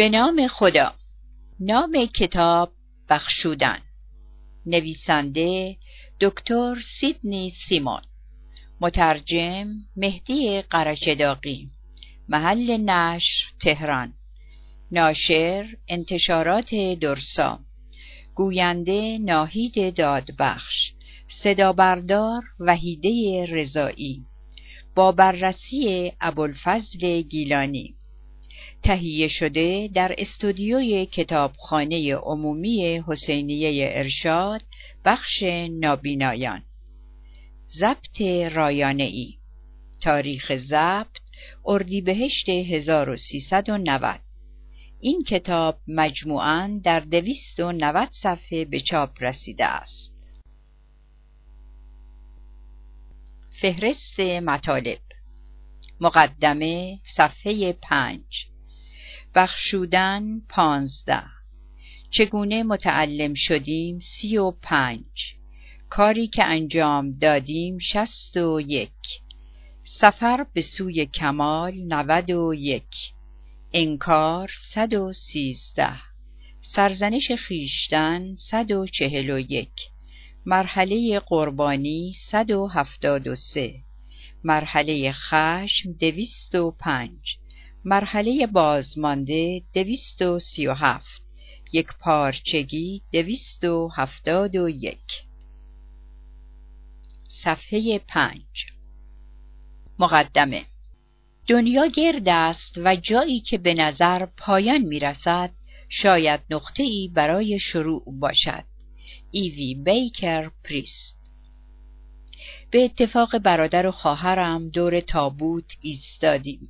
به نام خدا. نام کتاب بخشودن. نویسنده دکتر سیدنی سیمون. مترجم مهدی قرچداقی محل نشر تهران. ناشر انتشارات درسا. گوینده ناهید دادبخش. صدا بردار وحیده رضایی. با بررسی ابوالفضل گیلانی. تهیه شده در استودیوی کتابخانه عمومی حسینیه ارشاد بخش نابینایان. ضبط رایانه ای تاریخ ضبط اردیبهشت 1390 این کتاب مجموعاً در دویست و نود صفحه به چاپ رسیده است. فهرست مطالب مقدمه صفحه پنج. بخشودن پانزده. چگونه متعلم شدیم؟ سی و پنج. کاری که انجام دادیم شست و یک. سفر به سوی کمال نود و یک. انکار صد و سیزده. سرزنش خیشتن صد و چهل و یک. مرحله قربانی صد و هفتاد و سه. مرحله خشم دویست و پنج. مرحله بازمانده دویست و سی و هفت. یک پارچگی دویست و هفتاد و یک. صفحه پنج. مقدمه. دنیا گرد است و جایی که به نظر پایان می رسد شاید نقطه ای برای شروع باشد. ایوی بیکر پریست. به اتفاق برادر و خواهرم دور تابوت ایستادیم.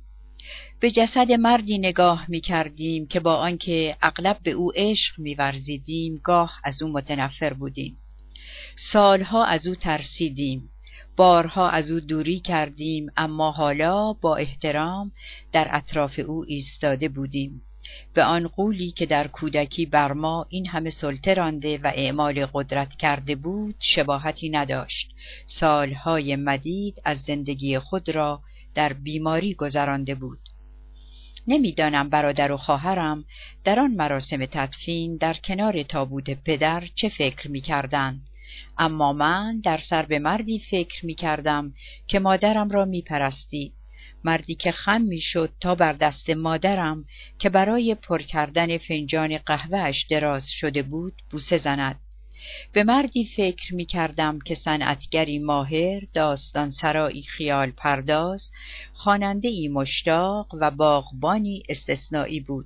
به جسد مردی نگاه می کردیم که با آنکه اغلب به او عشق می ورزیدیم گاه از او متنفر بودیم. سالها از او ترسیدیم بارها از او دوری کردیم اما حالا با احترام در اطراف او ایستاده بودیم. به آن قولی که در کودکی بر ما این همه سلطه رانده و اعمال قدرت کرده بود شباهتی نداشت. سالهای مدید از زندگی خود را در بیماری گذرانده بود نمی‌دانم برادر و خواهرم در آن مراسم تدفین در کنار تابوت پدر چه فکر می‌کردند اما من در سر به مردی فکر می کردم که مادرم را می پرستید. مردی که خم می شد تا بر دست مادرم که برای پر کردن فنجان قهوهش دراز شده بود بوسه زند. به مردی فکر می کردم که صنعتگری ماهر، داستان سرایی خیال پرداز، خواننده ای مشتاق و باغبانی استثنایی بود.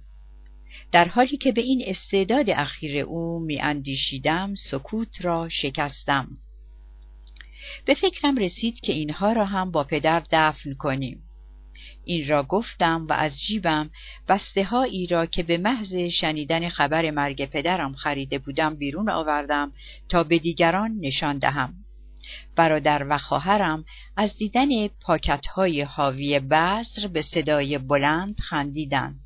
در حالی که به این استعداد اخیر او می اندیشیدم سکوت را شکستم. به فکرم رسید که اینها را هم با پدر دفن کنیم. این را گفتم و از جیبم بسته هایی را که به محض شنیدن خبر مرگ پدرم خریده بودم بیرون آوردم تا به دیگران نشان دهم. برادر و خواهرم از دیدن پاکت های حاوی بذر به صدای بلند خندیدند.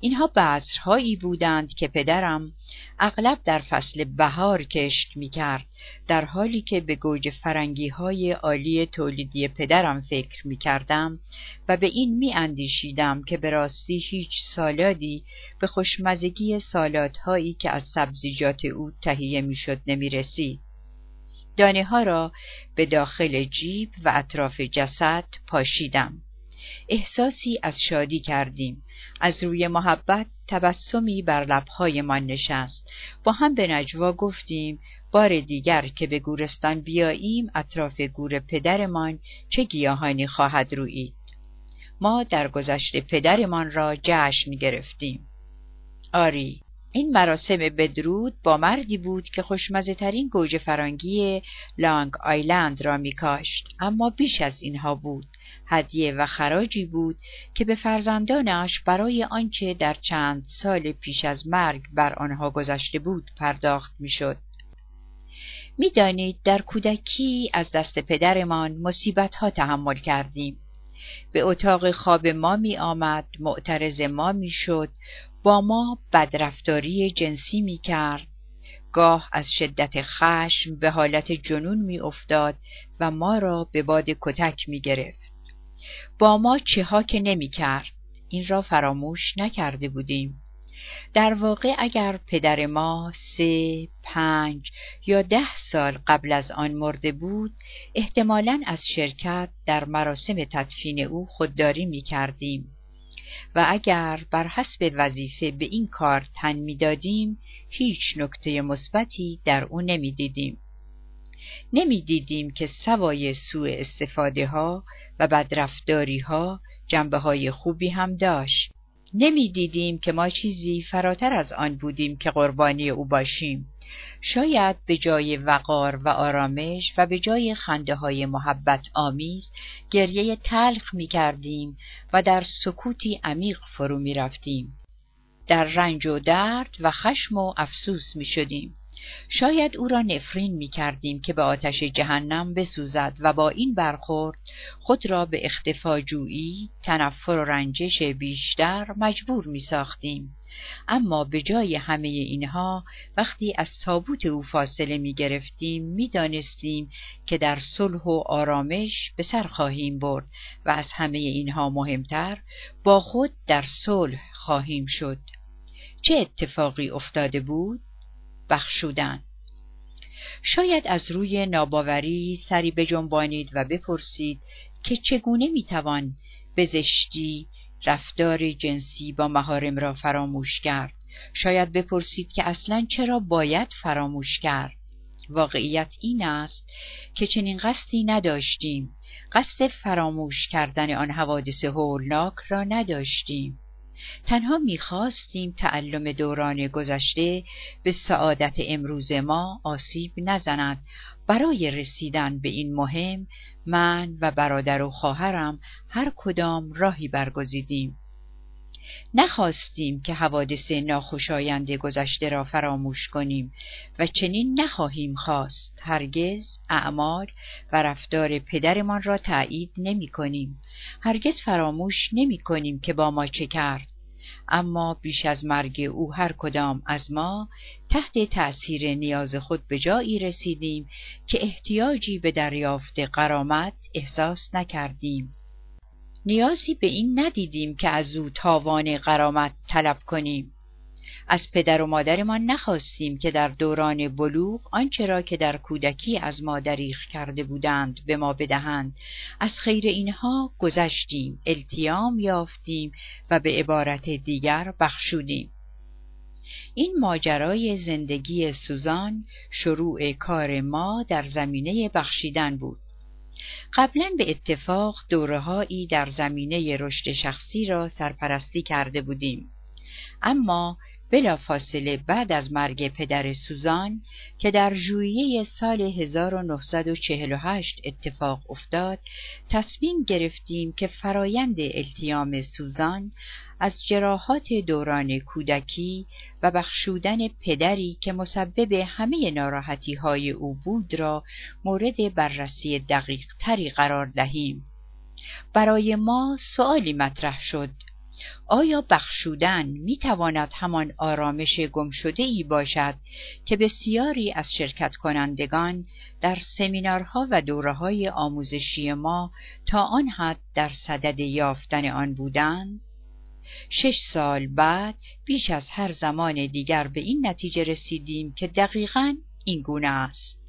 اینها بذرهایی بودند که پدرم اغلب در فصل بهار کشت می کرد در حالی که به گوجه فرنگی های عالی تولیدی پدرم فکر می کردم و به این می اندیشیدم که به راستی هیچ سالادی به خوشمزگی سالادهایی که از سبزیجات او تهیه می شد نمی رسید. دانه ها را به داخل جیب و اطراف جسد پاشیدم. احساسی از شادی کردیم. از روی محبت تبسمی بر لبهایمان نشست. با هم به نجوا گفتیم بار دیگر که به گورستان بیاییم اطراف گور پدرمان چه گیاهانی خواهد رویید ما در گذشته پدرمان را جشن گرفتیم. آری این مراسم بدرود با مردی بود که خوشمزه ترین گوجه فرانگی لانگ آیلند را میکاشت. اما بیش از اینها بود. هدیه و خراجی بود که به فرزندانش برای آنچه در چند سال پیش از مرگ بر آنها گذشته بود پرداخت می‌شد. می‌دانید در کودکی از دست پدرمان مصیبت ها تحمل کردیم. به اتاق خواب ما می آمد معترض ما می شد با ما بدرفتاری جنسی می کرد گاه از شدت خشم به حالت جنون می افتاد و ما را به باد کتک می گرفت. با ما چه ها که نمی کرد این را فراموش نکرده بودیم. در واقع اگر پدر ما سه، پنج یا ده سال قبل از آن مرده بود احتمالا از شرکت در مراسم تدفین او خودداری می کردیم و اگر بر حسب وظیفه به این کار تن می‌دادیم هیچ نکته مثبتی در او نمی‌دیدیم. نمی‌دیدیم که سوای سوء استفاده ها و بدرفتاری ها جنبه های خوبی هم داشت. نمی‌دیدیم که ما چیزی فراتر از آن بودیم که قربانی او باشیم شاید به جای وقار و آرامش و به جای خنده های محبت آمیز گریه تلخ می کردیم و در سکوتی عمیق فرو می رفتیم. در رنج و درد و خشم و افسوس می شدیم. شاید او را نفرین می کردیم که به آتش جهنم بسوزد و با این برخورد خود را به اختفاجویی، تنفر و رنجش بیشتر مجبور می ساختیم. اما به جای همه اینها وقتی از تابوت او فاصله می گرفتیم می دانستیم که در صلح و آرامش به سر خواهیم برد و از همه اینها مهمتر با خود در صلح خواهیم شد. چه اتفاقی افتاده بود؟ بخشودن. شاید از روی ناباوری سری بجنبانید و بپرسید که چگونه می‌توان به زشتی رفتار جنسی با مهارم را فراموش کرد. شاید بپرسید که اصلا چرا باید فراموش کرد. واقعیت این است که چنین قصدی نداشتیم. قصد فراموش کردن آن حوادث هولناک را نداشتیم. تنها می‌خواستیم تعلم دوران گذشته به سعادت امروز ما آسیب نزند. برای رسیدن به این مهم من و برادر و خواهرم هر کدام راهی برگزیدیم. نخواستیم که حوادث ناخوشایند گذشته را فراموش کنیم و چنین نخواهیم خواست. هرگز اعمال و رفتار پدرمان را تایید نمی کنیم. هرگز فراموش نمی کنیم که با ما چه کرد. اما بیش از مرگ او هر کدام از ما تحت تأثیر نیاز خود به جایی رسیدیم که احتیاجی به دریافت قرامت احساس نکردیم. نیازی به این ندیدیم که از او تاوان قرامت طلب کنیم. از پدر و مادرمان نخواستیم که در دوران بلوغ آنچه را که در کودکی از ما دریغ کرده بودند به ما بدهند. از خیر اینها گذشتیم التیام یافتیم و به عبارت دیگر بخشودیم. این ماجرای زندگی سوزان شروع کار ما در زمینه بخشیدن بود. قبلا به اتفاق دورههایی در زمینه رشد شخصی را سرپرستی کرده بودیم. اما بلافاصله بعد از مرگ پدر سوزان که در ژوئیه سال 1948 اتفاق افتاد تصمیم گرفتیم که فرایند التیام سوزان از جراحات دوران کودکی و بخشودن پدری که مسبب همه ناراحتی های او بود را مورد بررسی دقیق تری قرار دهیم. برای ما سوالی مطرح شد. آیا بخشودن می تواند همان آرامش گمشده ای باشد که بسیاری از شرکت کنندگان در سمینارها و دوره های آموزشی ما تا آن حد در صدد یافتن آن بودند؟ شش سال بعد بیش از هر زمان دیگر به این نتیجه رسیدیم که دقیقا این گونه است.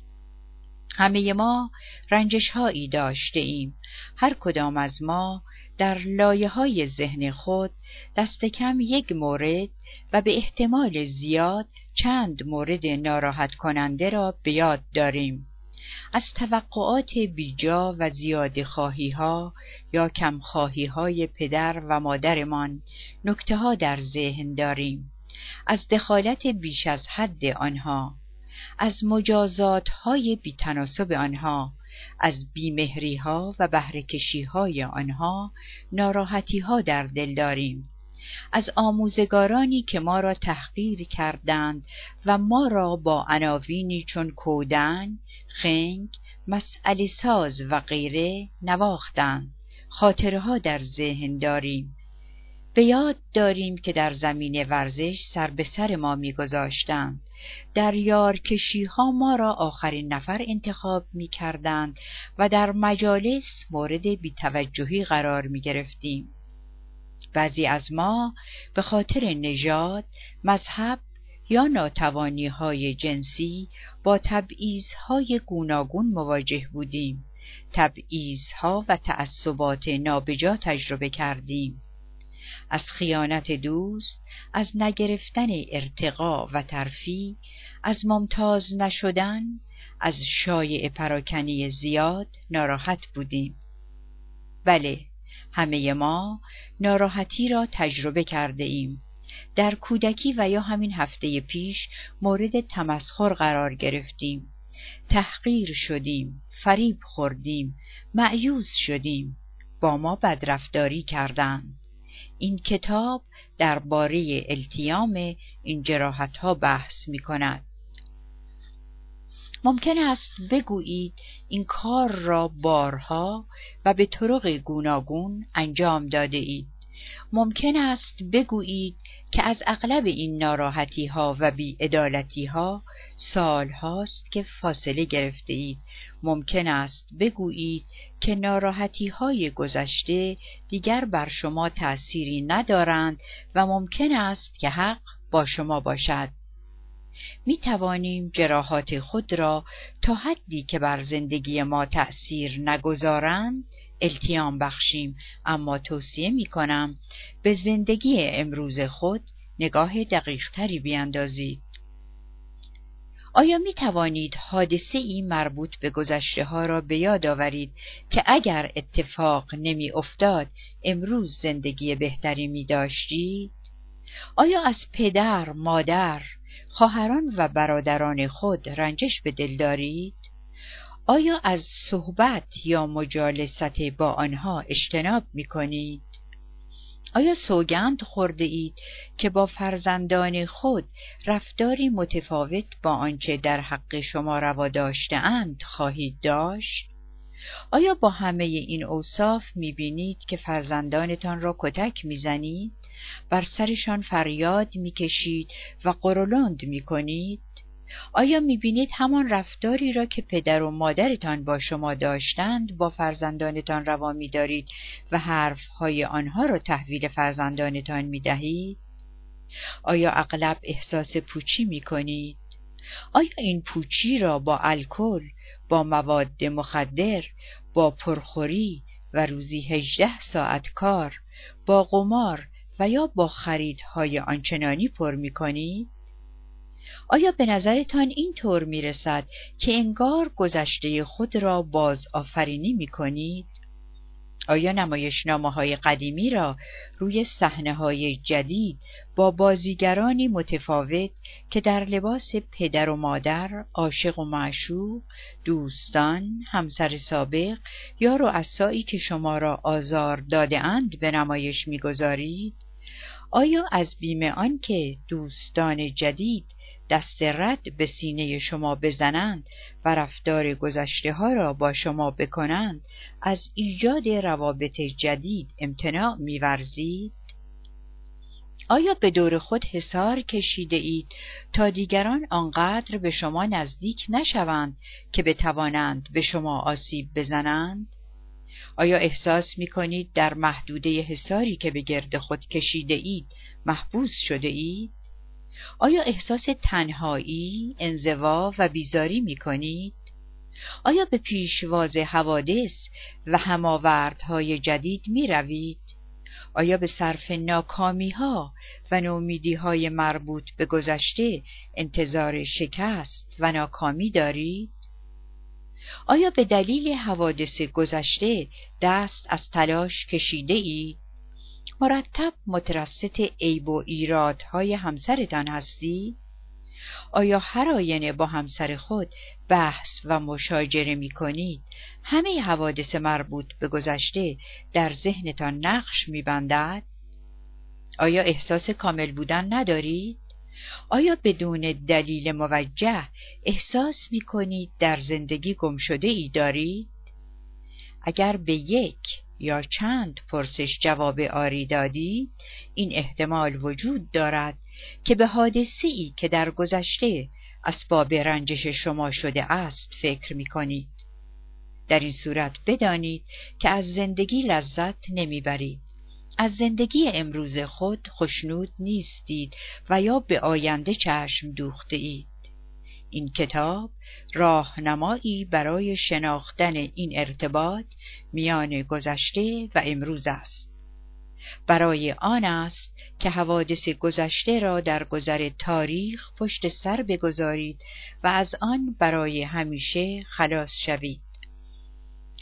همه ما رنجش هایی داشته ایم. هر کدام از ما در لایه های ذهن خود دست کم یک مورد و به احتمال زیاد چند مورد ناراحت کننده را به یاد داریم. از توقعات بیجا و زیاد خواهی ها یا کم خواهی های پدر و مادرمان نکته ها در ذهن داریم. از دخالت بیش از حد آنها از مجازات های بیتناسب آنها از بیمهری ها و بهرکشی های آنها ناراحتی ها در دل داریم. از آموزگارانی که ما را تحقیر کردند و ما را با عناوینی چون کودن، خنگ، مسئله ساز و غیره نواختند. خاطره ها در ذهن داریم. به یاد داریم که در زمین ورزش سر به سر ما میگذاشتند در یارکشی ها ما را آخرین نفر انتخاب می کردند و در مجالس مورد بیتوجهی قرار می گرفتیم. بعضی از ما به خاطر نژاد، مذهب یا ناتوانی های جنسی با های گوناگون مواجه بودیم. ها و تعصبات نابجا تجربه کردیم. از خیانت دوست، از نگرفتن ارتقا و ترفی، از ممتاز نشدن، از شایع پراکنی زیاد ناراحت بودیم. بله، همه ما ناراحتی را تجربه کرده ایم. در کودکی و یا همین هفته پیش مورد تمسخر قرار گرفتیم. تحقیر شدیم، فریب خوردیم، معیوز شدیم، با ما بدرفتاری کردند. این کتاب درباره التیام این جراحت ها بحث می کند. ممکن است بگویید این کار را بارها و به طرق گوناگون انجام داده اید. ممکن است بگویید که از اغلب این ناراحتی ها و بیعدالتی ها سال هاست که فاصله گرفته اید. ممکن است بگویید که ناراحتی های گذشته دیگر بر شما تأثیری ندارند و ممکن است که حق با شما باشد. می توانیم جراحات خود را تا حدی که بر زندگی ما تأثیر نگذارند التیام بخشیم اما توصیه می کنم به زندگی امروز خود نگاه دقیقتری بیاندازید. آیا می توانید حادثه ای مربوط به گذشته ها را به یاد آورید که اگر اتفاق نمی افتاد امروز زندگی بهتری می داشتید؟ آیا از پدر، مادر، خواهران و برادران خود رنجش به دل دارید؟ آیا از صحبت یا مجالست با آنها اجتناب می کنید؟ آیا سوگند خورده اید که با فرزندان خود رفتاری متفاوت با آنچه در حق شما روا اند خواهید داشت؟ آیا با همه این اوصاف می‌بینید که فرزندانتان را کتک می‌زنید؟ بر سرشان فریاد می‌کشید و قرولند می‌کنید؟ آیا می‌بینید همان رفتاری را که پدر و مادرتان با شما داشتند با فرزندانتان روا میدارید و حرفهای آنها را تحویل فرزندانتان می‌دهید؟ آیا اغلب احساس پوچی می‌کنید؟ آیا این پوچی را با الکل، با مواد مخدر، با پرخوری و روزی هجده ساعت کار، با قمار و یا با خریدهای آنچنانی پر می کنید؟ آیا به نظرتان این طور می رسد که انگار گذشته خود را باز آفرینی می کنید؟ آیا نمایشنامه های قدیمی را روی صحنه های جدید با بازیگرانی متفاوت که در لباس پدر و مادر، عاشق و معشوق، دوستان، همسر سابق یا رؤسایی که شما را آزار داده اند به نمایش می‌گذارید؟ آیا از بیم آنکه دوستان جدید دست رد به سینه شما بزنند و رفتار گذشته ها را با شما بکنند از ایجاد روابط جدید امتناع میورزید؟ آیا به دور خود حسار کشیده اید تا دیگران آنقدر به شما نزدیک نشوند که بتوانند به شما آسیب بزنند؟ آیا احساس می کنید در محدوده حساری که به گرد خود کشیده اید محبوس شده اید؟ آیا احساس تنهایی، انزوا و بیزاری می کنید؟ آیا به پیشواز حوادث و هماوردهای جدید می روید؟ آیا به صرف ناکامی ها و نومیدی های مربوط به گذشته انتظار شکست و ناکامی دارید؟ آیا به دلیل حوادث گذشته دست از تلاش کشیده اید؟ مرتب مترست عیب و ایرادهای همسرتان هستی؟ آیا هر آینه با همسر خود بحث و مشاجره می کنید همه حوادث مربوط به گذشته در ذهنتان نقش می بندد؟ آیا احساس کامل بودن ندارید؟ آیا بدون دلیل موجه احساس می کنید در زندگی گم شده ای دارید؟ اگر به یک یا چند پرسش جواب آری دادی این احتمال وجود دارد که به حادثه ای که در گذشته اسباب رنجش شما شده است فکر می کنید. در این صورت بدانید که از زندگی لذت نمی‌برید از زندگی امروز خود خشنود نیستید و یا به آینده چشم دوخته اید این کتاب راهنمایی برای شناختن این ارتباط میان گذشته و امروز است. برای آن است که حوادث گذشته را در گذر تاریخ پشت سر بگذارید و از آن برای همیشه خلاص شوید.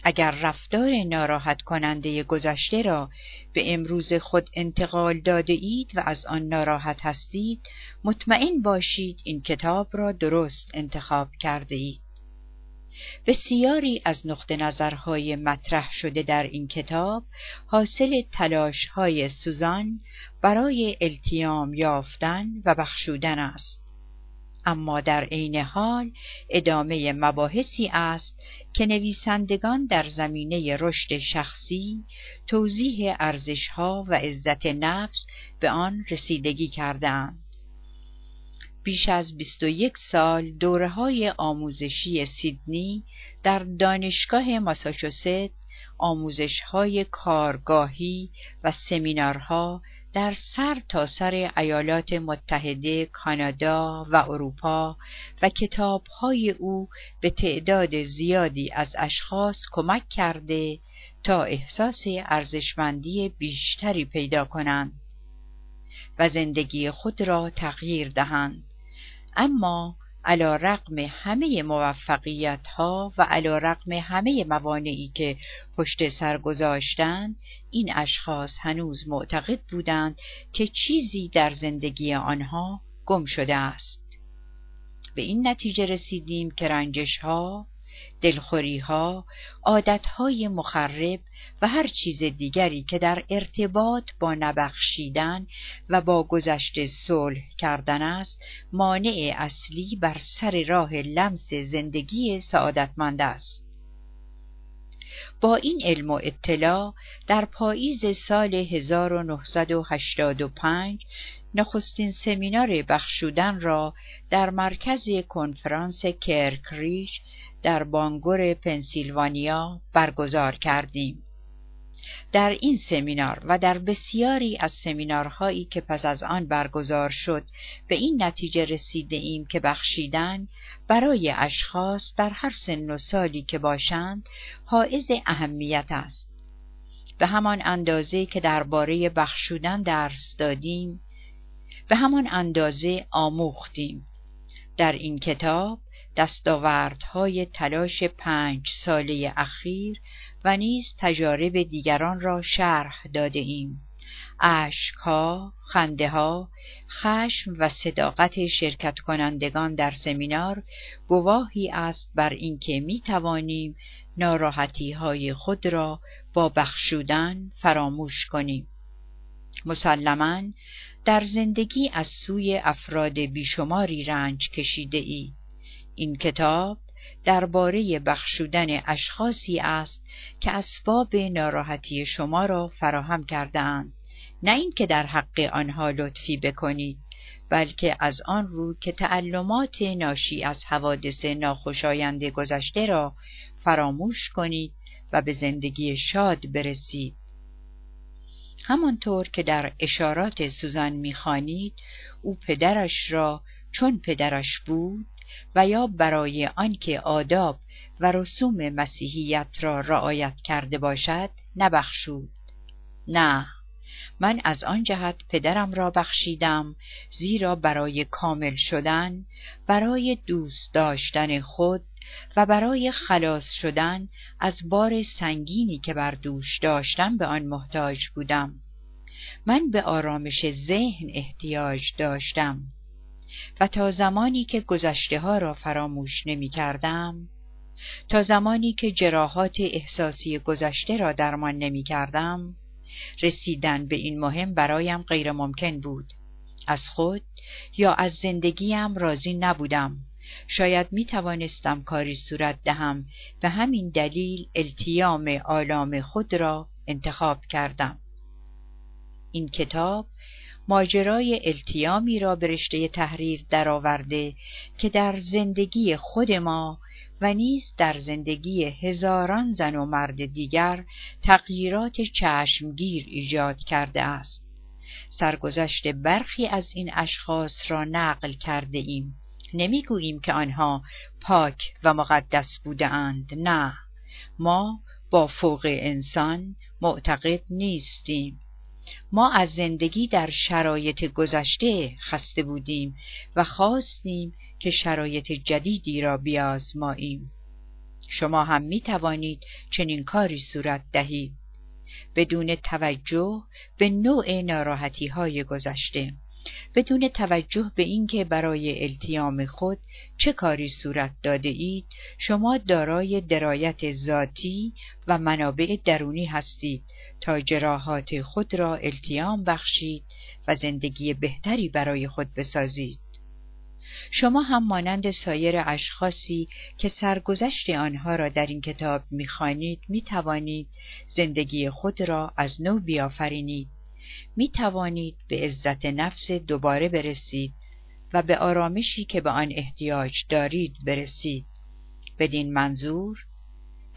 اگر رفتار ناراحت کننده گذشته را به امروز خود انتقال داده اید و از آن ناراحت هستید مطمئن باشید این کتاب را درست انتخاب کرده اید بسیاری از نقطه نظرهای مطرح شده در این کتاب حاصل تلاش های سوزان برای التیام یافتن و بخشودن است. اما در عین حال ادامه مباحثی است که نویسندگان در زمینه رشد شخصی توضیح ارزشها و عزت نفس به آن رسیدگی کردهاند. بیش از 21 سال دوره های آموزشی سیدنی در دانشگاه ماساچوست آموزش های کارگاهی و سمینارها در سر تا سر ایالات متحده، کانادا و اروپا و کتابهای او به تعداد زیادی از اشخاص کمک کرده تا احساس ارزشمندی بیشتری پیدا کنند و زندگی خود را تغییر دهند. اما علا رقم همه موفقیت ها و علا رقم همه موانعی که پشت سر گذاشتند این اشخاص هنوز معتقد بودند که چیزی در زندگی آنها گم شده است. به این نتیجه رسیدیم که رنجش ها دلخوری ها عادت های مخرب و هر چیز دیگری که در ارتباط با نبخشیدن و با گذشته صلح کردن است مانع اصلی بر سر راه لمس زندگی سعادتمند است. با این علم و اطلاع در پاییز سال 1985 نخستین سمینار بخشودن را در مرکز کنفرانس کرکریش در بانگور پنسیلوانیا برگزار کردیم. در این سمینار و در بسیاری از سمینارهایی که پس از آن برگزار شد به این نتیجه رسیده ایم که بخشیدن برای اشخاص در هر سن و سالی که باشند حائز اهمیت است. به همان اندازه که درباره بخشودن درس دادیم به همان اندازه آموختیم در این کتاب دستاوردهای تلاش پنج ساله اخیر و نیز تجارب دیگران را شرح داده ایم اشکها، خنده ها، خشم و صداقت شرکت کنندگان در سمینار گواهی است بر اینکه می توانیم ناراحتی های خود را با بخشودن فراموش کنیم. مسلما در زندگی از سوی افراد بیشماری رنج کشیده ای. این کتاب درباره بخشودن اشخاصی است که اسباب ناراحتی شما را فراهم کردهاند نه اینکه در حق آنها لطفی بکنید بلکه از آن رو که تعلمات ناشی از حوادث ناخوشایند گذشته را فراموش کنید و به زندگی شاد برسید همانطور که در اشارات سوزن می‌خوانید او پدرش را چون پدرش بود و یا برای آنکه آداب و رسوم مسیحیت را رعایت کرده باشد نبخشود. نه من از آن جهت پدرم را بخشیدم زیرا برای کامل شدن برای دوست داشتن خود و برای خلاص شدن از بار سنگینی که بر دوش داشتم به آن محتاج بودم. من به آرامش ذهن احتیاج داشتم و تا زمانی که گذشته ها را فراموش نمی کردم تا زمانی که جراحات احساسی گذشته را درمان نمی کردم رسیدن به این مهم برایم غیر ممکن بود. از خود یا از زندگیم راضی نبودم. شاید می توانستم کاری صورت دهم به همین دلیل التیام آلام خود را انتخاب کردم. این کتاب ماجرای التیامی را به تحریر درآورده که در زندگی خود ما و نیز در زندگی هزاران زن و مرد دیگر تغییرات چشمگیر ایجاد کرده است. سرگذشت برخی از این اشخاص را نقل کرده ایم. نمی‌گوییم که آنها پاک و مقدس بوده اند نه ما با فوق انسان معتقد نیستیم. ما از زندگی در شرایط گذشته خسته بودیم و خواستیم که شرایط جدیدی را بیازماییم. شما هم می توانید چنین کاری صورت دهید. بدون توجه به نوع ناراحتی های گذشته. بدون توجه به اینکه برای التیام خود چه کاری صورت داده اید شما دارای درایت ذاتی و منابع درونی هستید تا جراحات خود را التیام بخشید و زندگی بهتری برای خود بسازید. شما هم مانند سایر اشخاصی که سرگذشت آنها را در این کتاب می‌خوانید می‌توانید زندگی خود را از نو بیافرینید. می توانید به عزت نفس دوباره برسید و به آرامشی که به آن احتیاج دارید برسید. بدین منظور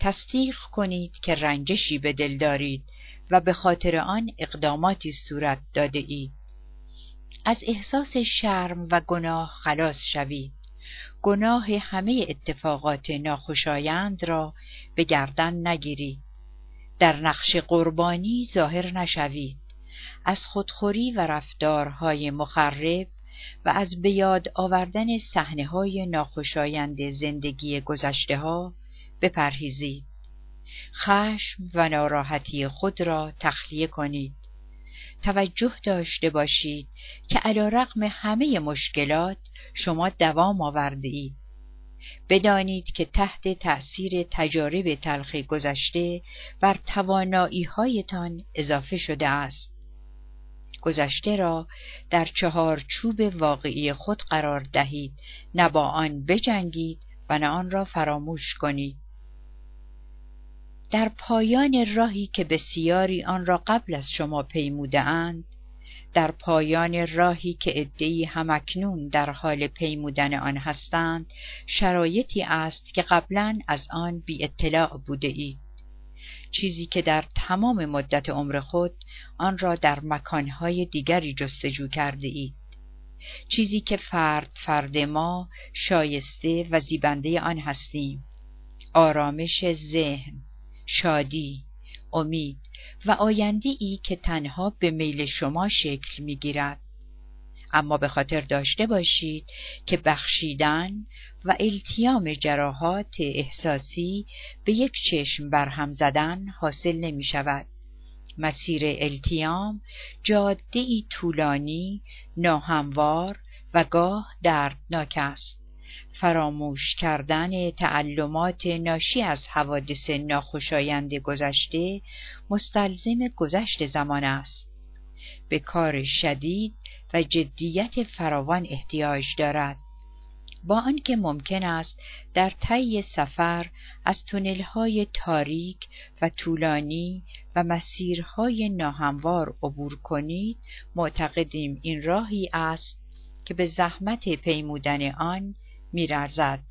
تصدیق کنید که رنجشی به دل دارید و به خاطر آن اقداماتی صورت داده اید. از احساس شرم و گناه خلاص شوید. گناه همه اتفاقات ناخوشایند را به گردن نگیرید. در نقش قربانی ظاهر نشوید. از خودخوری و رفتارهای مخرب و از به یاد آوردن صحنه های ناخوشایند زندگی گذشته ها بپرهیزید. خشم و ناراحتی خود را تخلیه کنید. توجه داشته باشید که علا رقم همه مشکلات شما دوام آورده اید بدانید که تحت تأثیر تجارب تلخ گذشته بر توانایی هایتان اضافه شده است. گذشته را در چهار چوب واقعی خود قرار دهید. نه با آن بجنگید و نه آن را فراموش کنید. در پایان راهی که بسیاری آن را قبل از شما پیموده اند در پایان راهی که ادهی همکنون در حال پیمودن آن هستند شرایطی است که قبلا از آن بی اطلاع بوده اید. چیزی که در تمام مدت عمر خود آن را در مکانهای دیگری جستجو کرده اید چیزی که فرد فرد ما شایسته و زیبنده آن هستیم آرامش ذهن شادی امید و آینده ای که تنها به میل شما شکل می گیرد. اما به خاطر داشته باشید که بخشیدن و التیام جراحات احساسی به یک چشم برهم زدن حاصل نمی شود. مسیر التیام جاده ای طولانی، ناهموار و گاه دردناک است. فراموش کردن تعلمات ناشی از حوادث ناخوشایند گذشته مستلزم گذشت زمان است. به کار شدید و جدیت فراوان احتیاج دارد. با آنکه ممکن است در طی سفر از تونل‌های تاریک و طولانی و مسیرهای ناهموار عبور کنید معتقدیم این راهی است که به زحمت پیمودن آن میرزد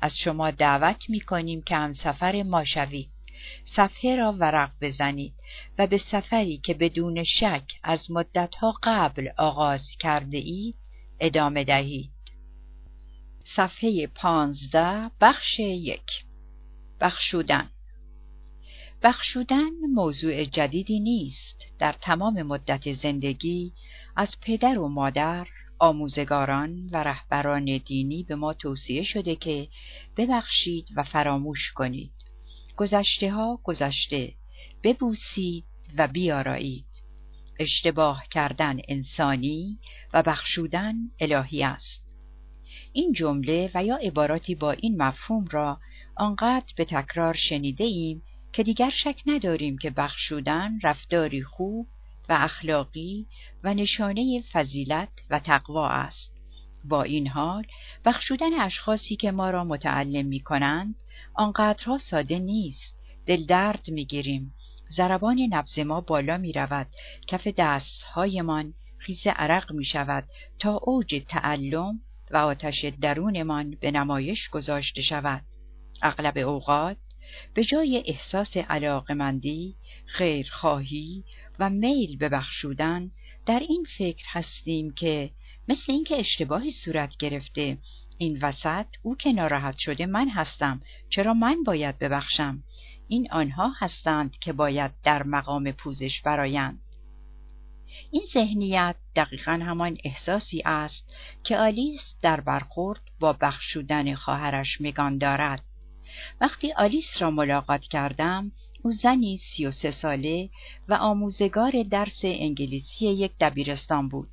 از شما دعوت می‌کنیم که هم سفر ما شوید. صفحه را ورق بزنید و به سفری که بدون شک از مدتها قبل آغاز کرده اید ادامه دهید. صفحه پانزده بخش یک. بخشودن. بخشودن موضوع جدیدی نیست. در تمام مدت زندگی از پدر و مادر آموزگاران و رهبران دینی به ما توصیه شده که ببخشید و فراموش کنید. گذشته ها گذشته ببوسید و بیارایید. اشتباه کردن انسانی و بخشودن الهی است. این جمله و یا عباراتی با این مفهوم را آنقدر به تکرار شنیده ایم که دیگر شک نداریم که بخشودن رفتاری خوب و اخلاقی و نشانه فضیلت و تقوا است. با این حال بخشودن اشخاصی که ما را متعلم می کنند آنقدرها ساده نیست. دل درد می گیریم ضربان نبز ما بالا می رود کف دستهایمان خیز عرق می شود تا اوج تعلم و آتش درونمان به نمایش گذاشته شود. اغلب اوقات به جای احساس علاقمندی، خیرخواهی و میل به بخشودن در این فکر هستیم که مثل اینکه اشتباهی صورت گرفته. این وسط او که ناراحت شده من هستم. چرا من باید ببخشم؟ این آنها هستند که باید در مقام پوزش برایند. این ذهنیت دقیقا همان احساسی است که آلیس در برخورد با بخشودن خواهرش مگان دارد. وقتی آلیس را ملاقات کردم او زنی سی و سه ساله و آموزگار درس انگلیسی یک دبیرستان بود.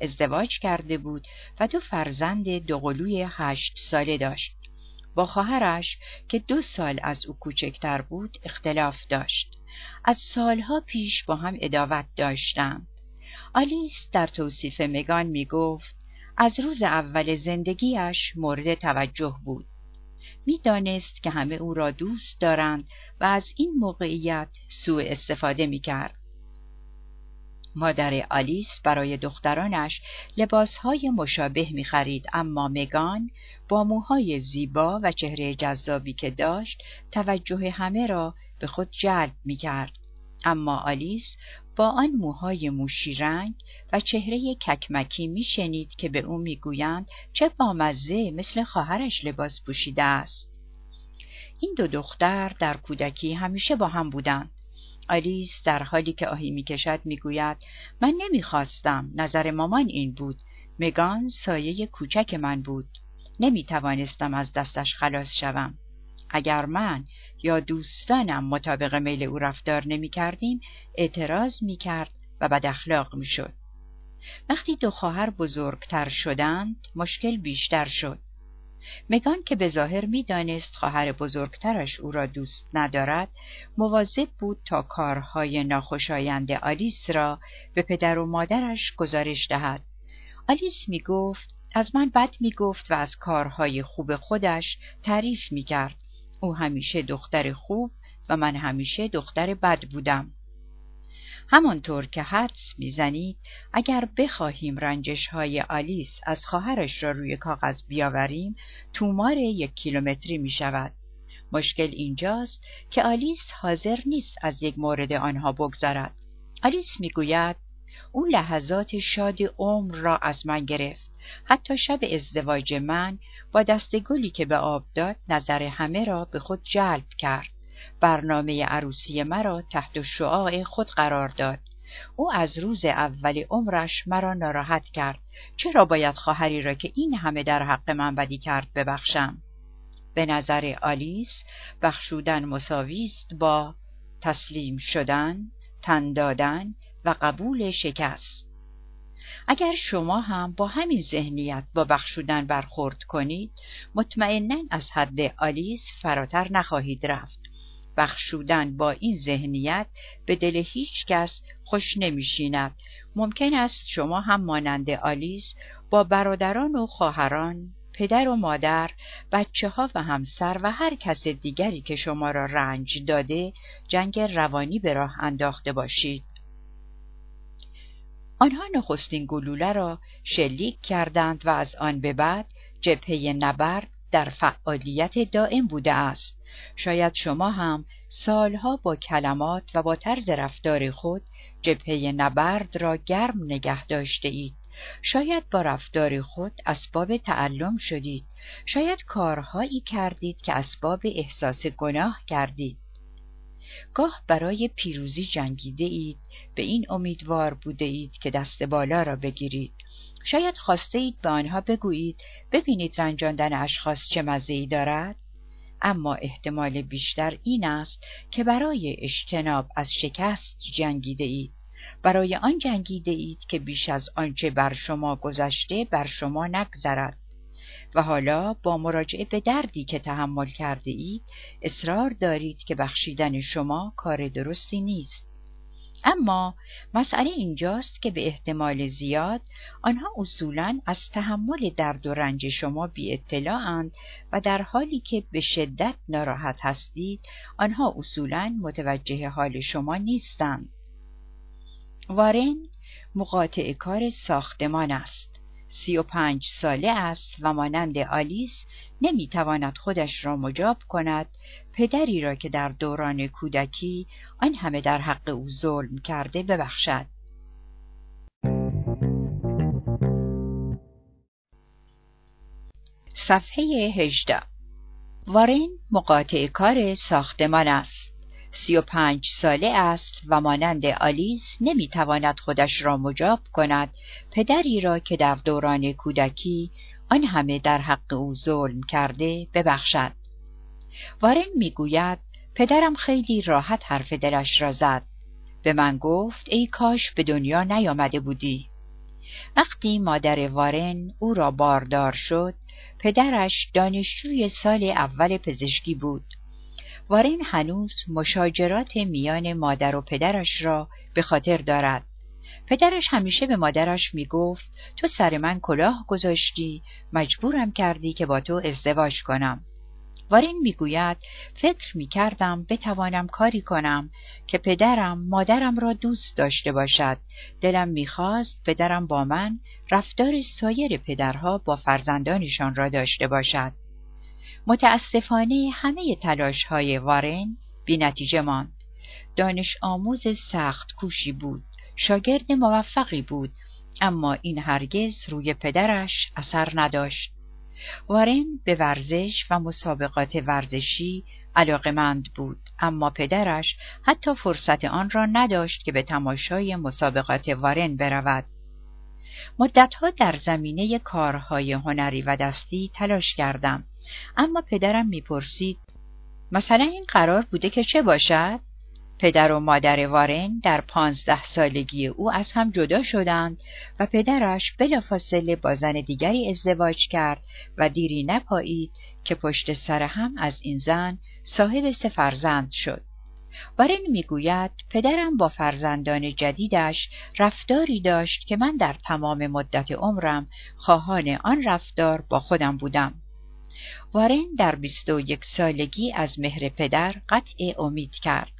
ازدواج کرده بود و دو فرزند دوقلوی هشت ساله داشت. با خواهرش که دو سال از او کوچکتر بود اختلاف داشت. از سالها پیش با هم اداوت داشتند. آلیس در توصیف مگان می گفت از روز اول زندگیش مورد توجه بود. می‌دانست که همه او را دوست دارند و از این موقعیت سوء استفاده می کرد. مادر آلیس برای دخترانش لباسهای مشابه می خرید اما مگان با موهای زیبا و چهره جذابی که داشت توجه همه را به خود جلب می کرد. اما آلیس با آن موهای موشی رنگ و چهره ککمکی میشنید که به او می‌گویند چه بامزه مثل خواهرش لباس پوشیده است این دو دختر در کودکی همیشه با هم بودند آلیس در حالی که آهی می‌کشد می‌گوید من نمی‌خواستم نظر مامان این بود مگان سایه کوچک من بود نمی‌توانستم از دستش خلاص شوم اگر من یا دوستانم مطابق میل او رفتار نمی کردیم اعتراض می کرد و بد اخلاق می شد. وقتی دو خواهر بزرگتر شدند مشکل بیشتر شد. مگان که به ظاهر می دانست خواهر بزرگترش او را دوست ندارد مواظب بود تا کارهای ناخوشایند آلیس را به پدر و مادرش گزارش دهد. آلیس می گفت از من بد می گفت و از کارهای خوب خودش تعریف می کرد او همیشه دختر خوب و من همیشه دختر بد بودم. همانطور که حدس می‌زنید اگر بخواهیم رنجش های آلیس از خواهرش را روی کاغذ بیاوریم تومار یک کیلومتری می شود. مشکل اینجاست که آلیس حاضر نیست از یک مورد آنها بگذرد. آلیس می‌گوید او لحظات شاد عمر را از من گرفت. حتی شب ازدواج من با دست گلی که به آب داد نظر همه را به خود جلب کرد. برنامه عروسی مرا تحت شعاع خود قرار داد. او از روز اول عمرش مرا ناراحت کرد. چرا باید خواهری را که این همه در حق من بدی کرد ببخشم؟ به نظر آلیس بخشودن مساوی است با تسلیم شدن، تن دادن و قبول شکست. اگر شما هم با همین ذهنیت با بخشودن برخورد کنید مطمئنا از حد آلیس فراتر نخواهید رفت بخشودن با این ذهنیت به دل هیچ کس خوش نمیشیند ممکن است شما هم مانند آلیس با برادران و خواهران پدر و مادر، بچه ها و همسر و هر کس دیگری که شما را رنج داده جنگ روانی به راه انداخته باشید. آنها نخستین گلوله را شلیک کردند و از آن به بعد جبهه نبرد در فعالیت دائم بوده است. شاید شما هم سالها با کلمات و با طرز رفتار خود جبهه نبرد را گرم نگه داشته اید. شاید با رفتار خود اسباب تعلم شدید. شاید کارهایی کردید که اسباب احساس گناه کردید. گاه برای پیروزی جنگیده اید. به این امیدوار بوده اید که دست بالا را بگیرید. شاید خواسته اید به آنها بگویید ببینید رنجاندن اشخاص چه مزه دارد. اما احتمال بیشتر این است که برای اجتناب از شکست جنگیده اید. برای آن جنگیده اید که بیش از آنچه بر شما گذشته بر شما نگذرد. و حالا با مراجعه به دردی که تحمل کرده اید اصرار دارید که بخشیدن شما کار درستی نیست. اما مسئله اینجاست که به احتمال زیاد آنها اصولا از تحمل درد و رنج شما بی اطلاعند و در حالی که به شدت ناراحت هستید آنها اصولا متوجه حال شما نیستند. وارن مقاطع کار ساختمان است سی و پنج ساله است و مانند آلیس نمی‌تواند خودش را مجاب کند. پدری را که در دوران کودکی آن همه در حق او ظلم کرده ببخشد. صفحه هجده. وارن مقاطع کار ساختمان است. سی و پنج ساله است و مانند آلیس نمی‌تواند خودش را مجاب کند. پدری را که در دوران کودکی آن همه در حق او ظلم کرده ببخشد. وارن می‌گوید پدرم خیلی راحت حرف دلش را زد. به من گفت ای کاش به دنیا نیامده بودی. وقتی مادر وارن او را باردار شد پدرش دانشجوی سال اول پزشکی بود. وارن هنوز مشاجرات میان مادر و پدرش را به خاطر دارد. پدرش همیشه به مادرش می گفت تو سر من کلاه گذاشتی مجبورم کردی که با تو ازدواج کنم. وارین می‌گوید فکر می کردم بتوانم کاری کنم که پدرم مادرم را دوست داشته باشد. دلم می‌خواست پدرم با من رفتار سایر پدرها با فرزندانشان را داشته باشد. متاسفانه همه تلاش های وارن بی نتیجه ماند. دانش آموز سخت کوشی بود. شاگرد موفقی بود اما این هرگز روی پدرش اثر نداشت. وارن به ورزش و مسابقات ورزشی علاقمند بود اما پدرش حتی فرصت آن را نداشت که به تماشای مسابقات وارن برود. مدتها در زمینه کارهای هنری و دستی تلاش کردم اما پدرم می‌پرسید مثلا این قرار بوده که چه باشد؟ پدر و مادر وارن در پانزده سالگی او از هم جدا شدند و پدرش بلافاصله با زن دیگری ازدواج کرد و دیری نپایید که پشت سر هم از این زن صاحب سه فرزند شد. وارن می‌گوید پدرم با فرزندان جدیدش رفتاری داشت که من در تمام مدت عمرم خواهان آن رفتار با خودم بودم. وارن در بیست و یک سالگی از مهر پدر قطع امید کرد.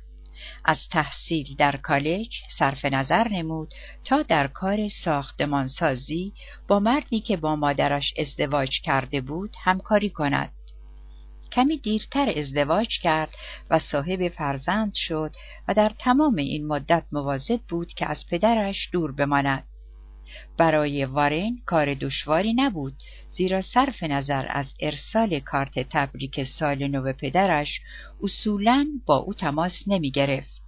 از تحصیل در کالج صرف نظر نمود تا در کار ساختمانسازی با مردی که با مادرش ازدواج کرده بود همکاری کند. کمی دیرتر ازدواج کرد و صاحب فرزند شد و در تمام این مدت مواظب بود که از پدرش دور بماند. برای وارن کار دشواری نبود زیرا صرف نظر از ارسال کارت تبریک سال نو پدرش اصولا با او تماس نمی گرفت.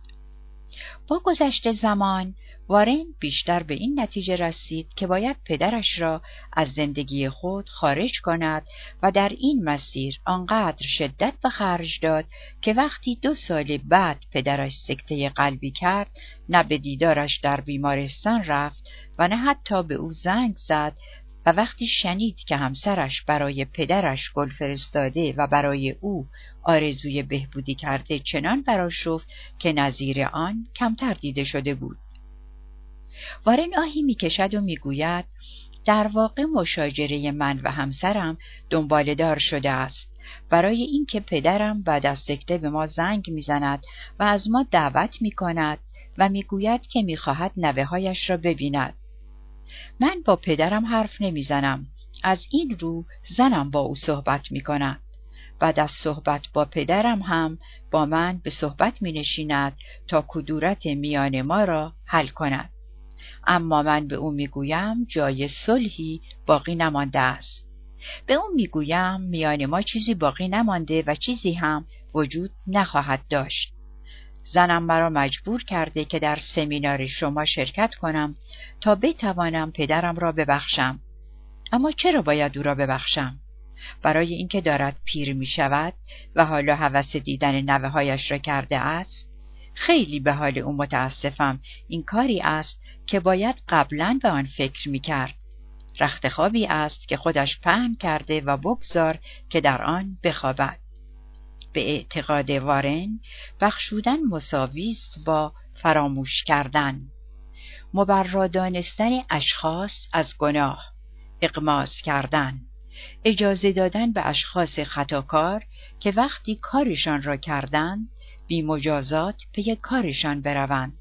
با گذشت زمان وارن بیشتر به این نتیجه رسید که باید پدرش را از زندگی خود خارج کند و در این مسیر آنقدر شدت به خرج داد که وقتی دو سال بعد پدرش سکته قلبی کرد نه به دیدارش در بیمارستان رفت و نه حتی به او زنگ زد و وقتی شنید که همسرش برای پدرش گل فرستاده و برای او آرزوی بهبودی کرده چنان براشفت که نظیر آن کمتر دیده شده بود. وارن آهی می‌کشد و می‌گوید در واقع مشاجره من و همسرم دنبالدار شده است برای اینکه پدرم بعد از سکته به ما زنگ می‌زند و از ما دعوت می‌کند و می‌گوید که می‌خواهد نوههایش را ببیند من با پدرم حرف نمی‌زنم از این رو زنم با او صحبت می کند. بعد از صحبت با پدرم هم با من به صحبت می نشیند تا کدورت میان ما را حل کند. اما من به او می‌گویم جای صلحی باقی نمانده است. به او می‌گویم میان ما چیزی باقی نمانده و چیزی هم وجود نخواهد داشت. زنم مرا مجبور کرده که در سمینار شما شرکت کنم تا بتوانم پدرم را ببخشم. اما چرا باید او را ببخشم؟ برای اینکه دارد پیر می شود و حالا هوس دیدن نوه هایش را کرده است؟ خیلی به حال او متاسفم این کاری است که باید قبلا به آن فکر می کرد. رخت خوابی است که خودش پهن کرده و بگذار که در آن بخوابد. به اعتقاد وارن بخشودن مساوی است با فراموش کردن مبرا دانستن اشخاص از گناه اقماس کردن اجازه دادن به اشخاص خطاکار که وقتی کارشان را کردند بی مجازات پی کارشان بروند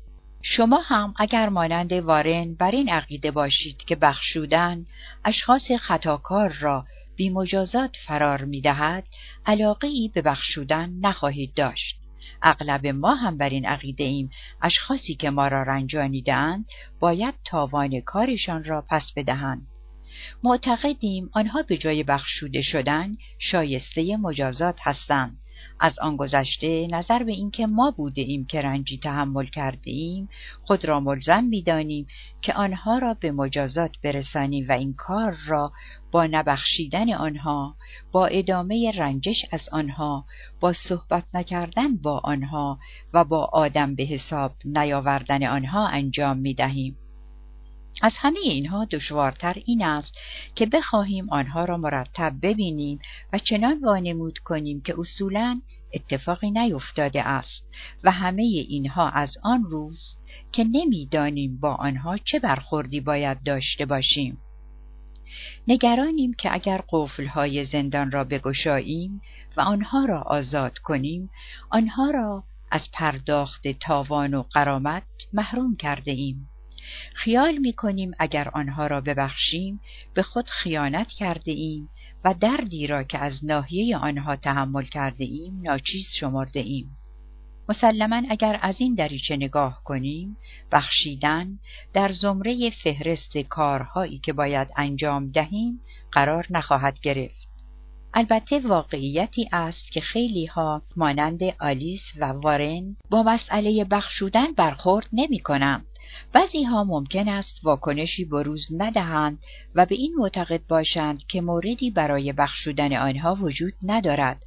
شما هم اگر مانند وارن بر این عقیده باشید که بخشودن اشخاص خطاکار را بی مجازات فرار می دهد علاقه ای به بخشودن نخواهید داشت. اغلب ما هم بر این عقیده ایم اشخاصی که ما را رنجانیدند باید تاوان کارشان را پس بدهند. معتقدیم آنها به جای بخشوده شدن شایسته مجازات هستند از آن گذشته نظر به اینکه ما بوده ایم که رنجی تحمل کرده ایم خود را ملزم می‌دانیم که آنها را به مجازات برسانیم و این کار را با نبخشیدن آنها با ادامه رنجش از آنها با صحبت نکردن با آنها و با آدم به حساب نیاوردن آنها انجام می دهیم. از همه اینها دشوارتر این است که بخواهیم آنها را مرتب ببینیم و چنان وانمود کنیم که اصولا اتفاقی نیفتاده است و همه اینها از آن روز که نمی‌دانیم با آنها چه برخوردی باید داشته باشیم. نگرانیم که قفل قفلهای زندان را بگشاییم و آنها را آزاد کنیم آنها را از پرداخت تاوان و قرامت محروم کرده ایم. خیال می کنیم اگر آنها را ببخشیم به خود خیانت کرده ایم و دردی را که از ناحیه آنها تحمل کرده ایم ناچیز شمرده ایم. مسلما اگر از این دریچه نگاه کنیم بخشیدن در زمره فهرست کارهایی که باید انجام دهیم قرار نخواهد گرفت البته واقعیتی است که خیلی ها مانند آلیس و وارن با مسئله بخشودن برخورد نمی کنم. بعضی ها ممکن است واکنشی بروز ندهند و به این معتقد باشند که موردی برای بخشودن آنها وجود ندارد.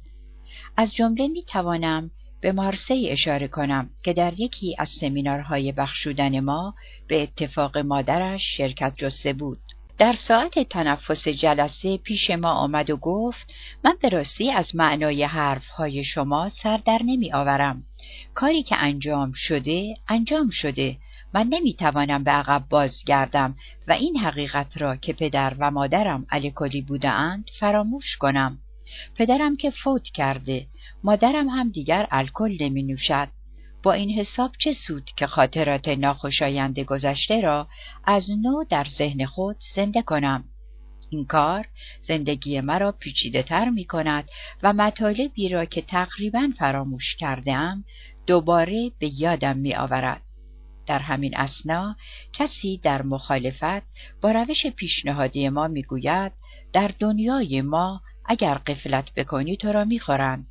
از جمله می توانم به مارسی اشاره کنم که در یکی از سمینارهای بخشودن ما به اتفاق مادرش شرکت جسته بود. در ساعت تنفس جلسه پیش ما آمد و گفت من به راستی از معنای حرفهای شما سر در نمی آورم. کاری که انجام شده انجام شده من نمی‌توانم به عقب بازگردم و این حقیقت را که پدر و مادرم الکلی بودند فراموش کنم. پدرم که فوت کرده مادرم هم دیگر الکل نمی نوشد با این حساب چه سود که خاطرات ناخوشایند گذشته را از نو در ذهن خود زنده کنم؟ این کار زندگی مرا پیچیده تر می کند و مطالبی را که تقریبا فراموش کردم دوباره به یادم می آورد. در همین اسنا کسی در مخالفت با روش پیشنهادی ما می‌گوید در دنیای ما اگر قفلت بکنی تو را می‌خورند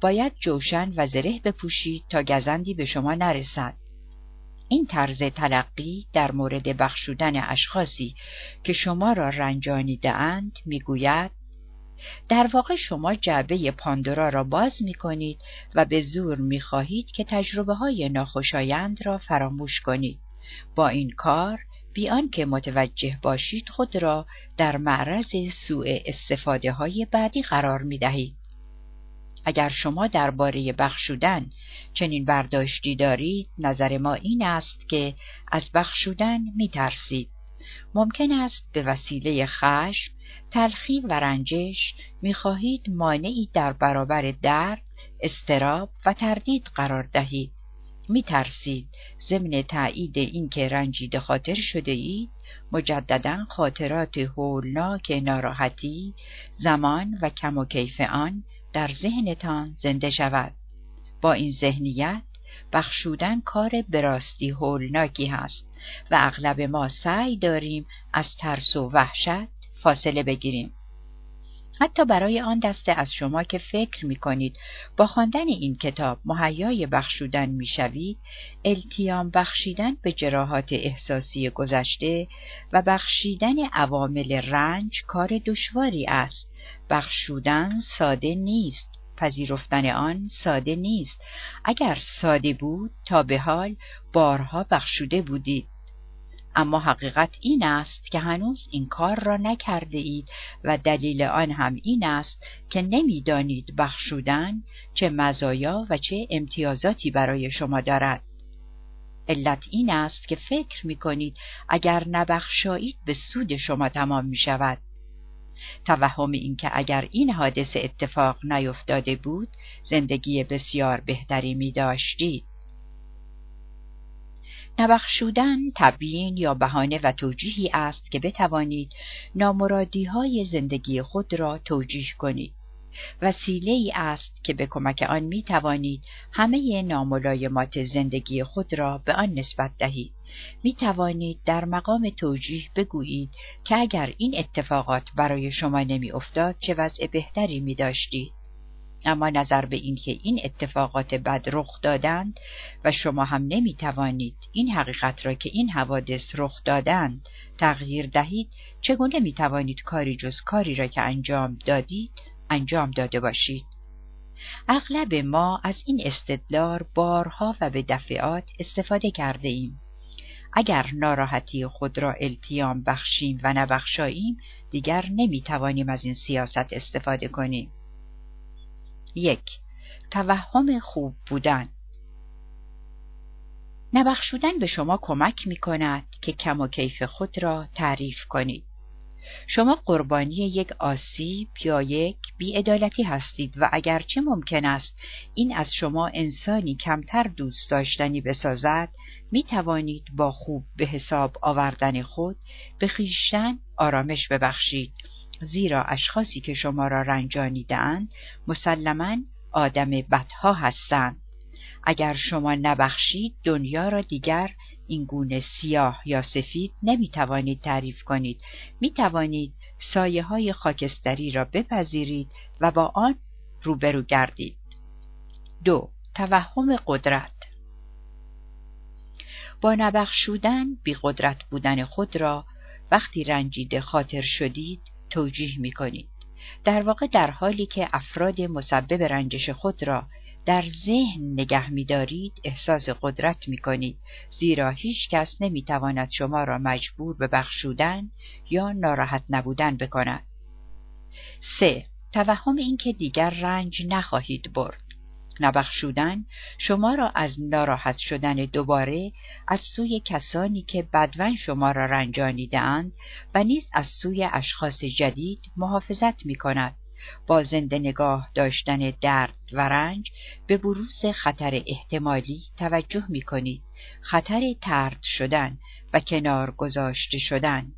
باید جوشن و زره بپوشید تا گزندی به شما نرسد. این طرز تلقی در مورد بخشودن اشخاصی که شما را رنجانیده می‌گوید در واقع شما جعبه پاندورا را باز می کنید و به زور می خواهید که تجربه های ناخوشایند را فراموش کنید. با این کار بیان که متوجه باشید خود را در معرض سوء استفاده های بعدی قرار می دهید. اگر شما درباره بخشودن چنین برداشتی دارید نظر ما این است که از بخشودن می ترسید. ممکن است به وسیله خشم تلخی و رنجش می‌خواهید مانعی در برابر درد استراب و تردید قرار دهید. می ترسید ضمن تایید اینکه رنجیده خاطر شده اید مجددا خاطرات هولناک ناراحتی زمان و کم و کیف آن در ذهنتان زنده شود. با این ذهنیت بخشودن کار براستی هولناکی هست و اغلب ما سعی داریم از ترس و وحشت فاصله بگیریم حتی برای آن دسته از شما که فکر می کنید با خواندن این کتاب مهیای بخشودن می شوید، التیام بخشیدن به جراحات احساسی گذشته و بخشیدن عوامل رنج کار دشواری است. بخشودن ساده نیست. پذیرفتن آن ساده نیست. اگر ساده بود تا به حال بارها بخشوده بودید. اما حقیقت این است که هنوز این کار را نکرده اید و دلیل آن هم این است که نمی‌دانید بخشودن چه مزایا و چه امتیازاتی برای شما دارد. علت این است که فکر می کنید اگر نبخشایید به سود شما تمام می شود. توهم این که اگر این حادثه اتفاق نیفتاده بود زندگی بسیار بهتری می داشتید. نبخشودن تبیین یا بهانه و توجیهی است که بتوانید نامرادی های زندگی خود را توجیه کنید. وسیله ای است که به کمک آن می توانید همه ناملایمات زندگی خود را به آن نسبت دهید. می توانید در مقام توجیه بگویید که اگر این اتفاقات برای شما نمی افتاد چه وضع بهتری می داشتید. اما نظر به اینکه این اتفاقات بد رخ دادند و شما هم نمی توانید این حقیقت را که این حوادث رخ دادند تغییر دهید چگونه می توانید کاری جز کاری را که انجام دادید انجام داده باشید؟ اغلب ما از این استدلال بارها و به دفعات استفاده کرده ایم. اگر ناراحتی خود را التیام بخشیم و نبخشاییم دیگر نمی توانیم از این سیاست استفاده کنیم. یک. توهم خوب بودن. نبخشودن به شما کمک می کند که کم و کیف خود را تعریف کنید. شما قربانی یک آسیب یا یک بیعدالتی هستید و اگرچه ممکن است این از شما انسانی کمتر دوست داشتنی بسازد می توانید با خوب به حساب آوردن خود به خیشتن آرامش ببخشید. زیرا اشخاصی که شما را رنجانیدهاند مسلما آدم بدها هستند. اگر شما نبخشید دنیا را دیگر این گونه سیاه یا سفید نمی توانید تعریف کنید. می توانید سایه های خاکستری را بپذیرید و با آن روبرو گردید. دو توهم قدرت. با نبخشودن بی قدرت بودن خود را وقتی رنجیده خاطر شدید توجیه می کنید. در واقع در حالی که افراد مسبب رنجش خود را در ذهن نگه می دارید احساس قدرت می کنید زیرا هیچ کس نمی تواند شما را مجبور به بخشودن یا ناراحت نبودن بکند. 3. توهم اینکه دیگر رنج نخواهید برد. نبخشودن شما را از ناراحت شدن دوباره از سوی کسانی که بدون شما را رنجانیدهاند و نیز از سوی اشخاص جدید محافظت می کند. با زنده نگاه داشتن درد و رنج به بروز خطر احتمالی توجه می کنید. خطر ترد شدن و کنار گذاشته شدن،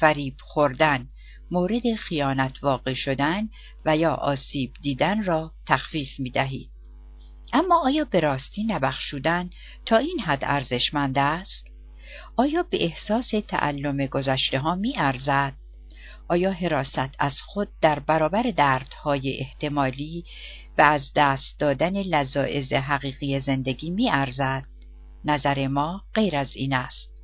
فریب خوردن، مورد خیانت واقع شدن و یا آسیب دیدن را تخفیف می دهید. اما آیا به راستی نبخشودن تا این حد ارزشمند است؟ آیا به احساس تعلم گذشته ها می ارزد؟ آیا حراست از خود در برابر دردهای احتمالی و از دست دادن لذاعز حقیقی زندگی می ارزد؟ نظر ما غیر از این است.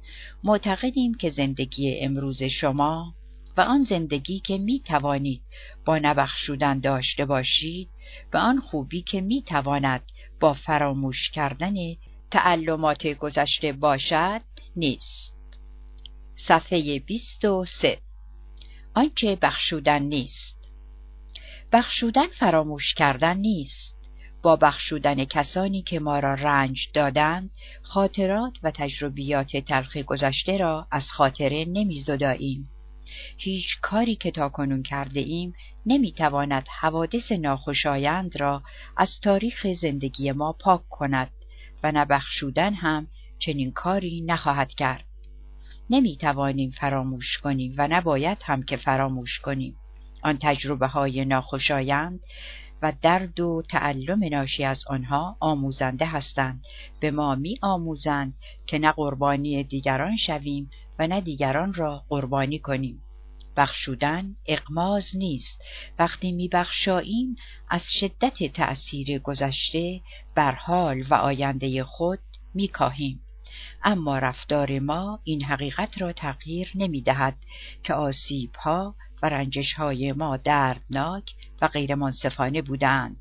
معتقدیم که زندگی امروز شما و آن زندگی که می توانید با نبخشودن داشته باشید و آن خوبی که می تواند با فراموش کردن تعلمات گذشته باشد نیست. صفحه 23 آنچه بخشودن نیست. بخشودن فراموش کردن نیست. با بخشودن کسانی که ما را رنج دادند خاطرات و تجربیات تلخ گذشته را از خاطره نمیزداییم. هیچ کاری که تا کنون کرده ایم نمی‌تواند حوادث ناخوشایند را از تاریخ زندگی ما پاک کند و نبخشودن هم چنین کاری نخواهد کرد. نمی توانیم فراموش کنیم و نباید هم که فراموش کنیم. آن تجربه های ناخوشایند و درد و تعلم ناشی از آنها آموزنده هستند به ما می آموزند که نه قربانی دیگران شویم و نه دیگران را قربانی کنیم. بخشودن اقماز نیست. وقتی میبخشاییم از شدت تأثیر گذشته بر حال و آینده خود میکاهیم. اما رفتار ما این حقیقت را تغییر نمی‌دهد که آسیبها و رنجشهای ما دردناک و غیرمنصفانه بودند.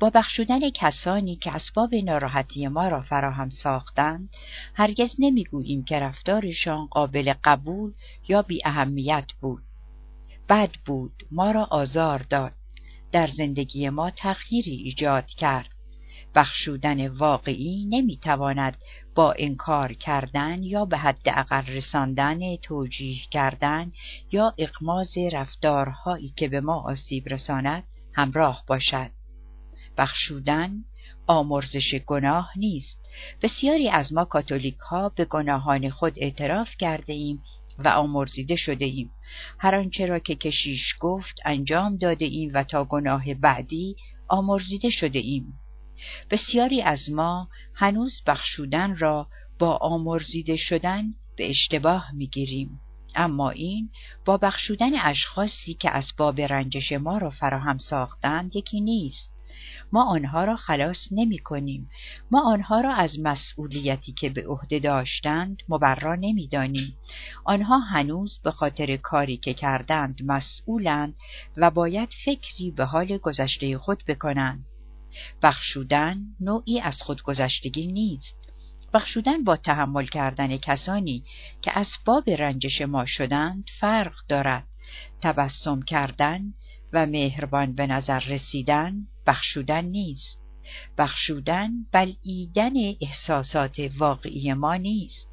با بخشودن کسانی که اسباب ناراحتی ما را فراهم ساختند هرگز نمی‌گوییم که رفتارشان قابل قبول یا بی اهمیت بود. بد بود ما را آزار داد. در زندگی ما تغییری ایجاد کرد. بخشودن واقعی نمی‌تواند با انکار کردن یا به حد اقل رساندن توجیه کردن یا اقماز رفتارهایی که به ما آسیب رساند همراه باشد. بخشودن آمرزش گناه نیست. بسیاری از ما کاتولیک ها به گناهان خود اعتراف کرده ایم و آمرزیده شده ایم هر آنچه را که کشیش گفت انجام داده ایم و تا گناه بعدی آمرزیده شده ایم بسیاری از ما هنوز بخشودن را با آمرزیده شدن به اشتباه می‌گیریم. اما این با بخشودن اشخاصی که اسباب رنجش ما را فراهم ساختند یکی نیست. ما آنها را خلاص نمی کنیم. ما آنها را از مسئولیتی که به عهده داشتند مبرا نمی دانیم. آنها هنوز به خاطر کاری که کردند مسئولند و باید فکری به حال گذشته خود بکنند. بخشودن نوعی از خودگذشتگی نیست. بخشودن با تحمل کردن کسانی که اسباب رنجش ما شدند فرق دارد. تبسم کردن و مهربان به نظر رسیدن بخشودن نیست. بخشودن بلعیدن احساسات واقعی ما نیست.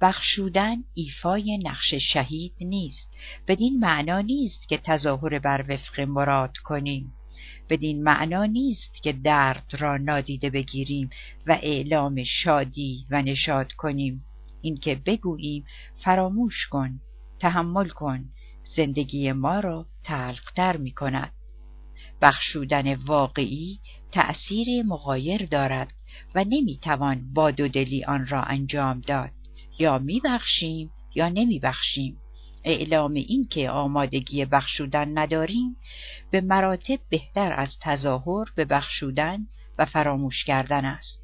بخشودن ایفای نقش شهید نیست. بدین معنا نیست که تظاهر بر وفق مراد کنیم. بدین معنا نیست که درد را نادیده بگیریم و اعلام شادی و نشاد کنیم. اینکه بگوییم فراموش کن تحمل کن زندگی ما را تلختر می کند بخشودن واقعی تأثیر مغایر دارد و نمی‌توان با دلی آن را انجام داد. یا میبخشیم یا نمیبخشیم. اعلام این که آمادگی بخشودن نداریم به مراتب بهتر از تظاهر به بخشودن و فراموش کردن است.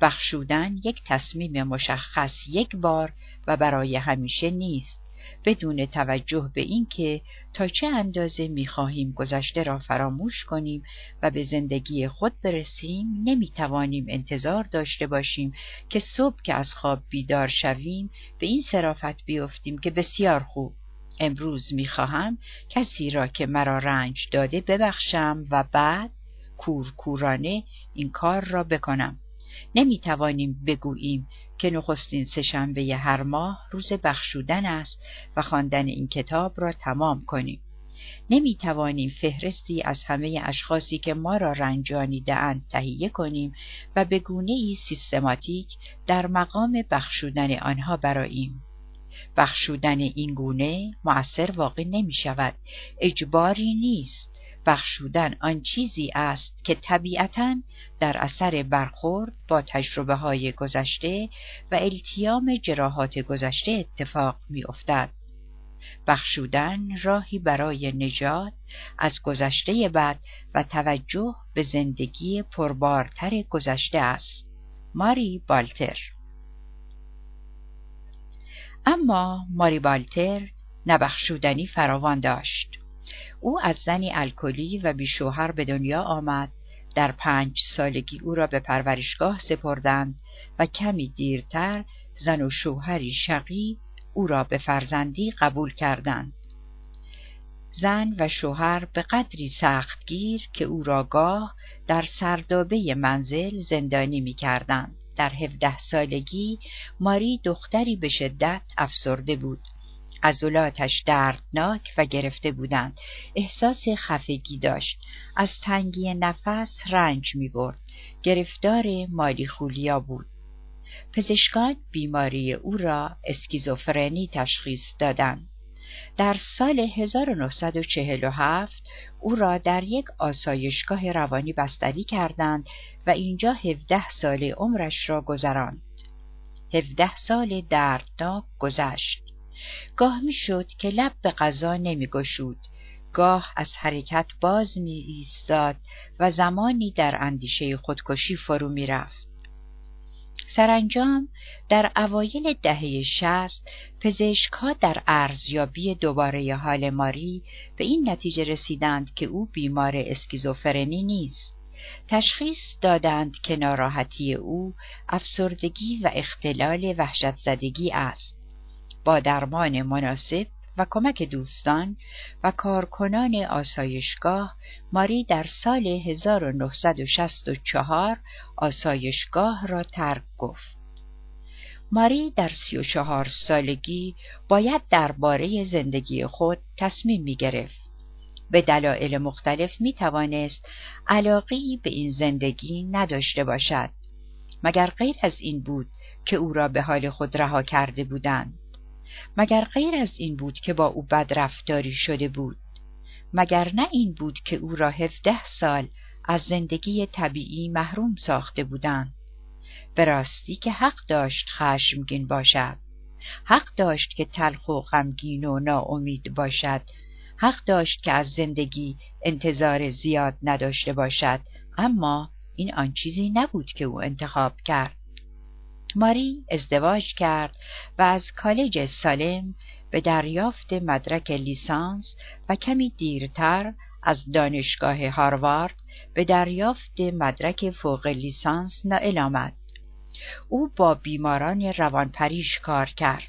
بخشودن یک تصمیم مشخص یک بار و برای همیشه نیست. بدون توجه به اینکه تا چه اندازه می‌خواهیم گذشته را فراموش کنیم و به زندگی خود برسیم نمی‌توانیم انتظار داشته باشیم که صبح که از خواب بیدار شویم به این صرافت بیفتیم که بسیار خوب. امروز می‌خواهم کسی را که مرا رنج داده ببخشم و بعد کورکورانه این کار را بکنم. نمی توانیم بگوییم که نخستین سهشنبه هر ماه روز بخشودن است و خواندن این کتاب را تمام کنیم. نمی توانیم فهرستی از همه اشخاصی که ما را رنجانیده اند تهیه کنیم و به گونه ای سیستماتیک در مقام بخشودن آنها براییم. بخشودن این گونه مؤثر واقع نمی شود. اجباری نیست. بخشودن آن چیزی است که طبیعتا در اثر برخورد با تجربه های گذشته و التیام جراحات گذشته اتفاق می افتد. بخشودن راهی برای نجات از گذشته بد و توجه به زندگی پربارتر گذشته است. ماری بالتر اما ماری بالتر نبخشودنی فراوان داشت. او از زنی الکلی و بیشوهر به دنیا آمد. در پنج سالگی او را به پرورشگاه سپردند و کمی دیرتر زن و شوهری شقی او را به فرزندی قبول کردند. زن و شوهر به قدری سختگیر که او را گاه در سردابه منزل زندانی می کردند. در هفده سالگی ماری دختری به شدت افسرده بود. عضلاتش دردناک و گرفته بودند. احساس خفگی داشت. از تنگی نفس رنج می برد گرفتار مالی خولیا بود. پزشکان بیماری او را اسکیزوفرنی تشخیص دادند. در سال 1947 او را در یک آسایشگاه روانی بستری کردند و اینجا 17 سال عمرش را گذراند. 17 سال دردناک گذشت. گاه می‌شد که لب به غذا نمی گشود. گاه از حرکت باز می ایستاد و زمانی در اندیشه خودکشی فرو می رفت. سرانجام در اوایل دهه شست پزشکها در ارزیابی دوباره حال ماری به این نتیجه رسیدند که او بیمار اسکیزوفرنی نیست. تشخیص دادند که ناراحتی او افسردگی و اختلال وحشت زدگی است. با درمان مناسب و کمک دوستان و کارکنان آسایشگاه ماری در سال 1964 آسایشگاه را ترک گفت. ماری در سی و چهار سالگی باید درباره زندگی خود تصمیم می گرفت. به دلایل مختلف می توانست علاقی به این زندگی نداشته باشد مگر غیر از این بود که او را به حال خود رها کرده بودند مگر غیر از این بود که با او بدرفتاری شده بود؟ مگر نه این بود که او را هفده سال از زندگی طبیعی محروم ساخته بودند؟ به راستی که حق داشت خشمگین باشد حق داشت که تلخ و غمگین و ناامید باشد حق داشت که از زندگی انتظار زیاد نداشته باشد اما این آن چیزی نبود که او انتخاب کرد. ماری ازدواج کرد و از کالج سالم به دریافت مدرک لیسانس و کمی دیرتر از دانشگاه هاروارد به دریافت مدرک فوق لیسانس نائل آمد. او با بیماران روانپریش کار کرد.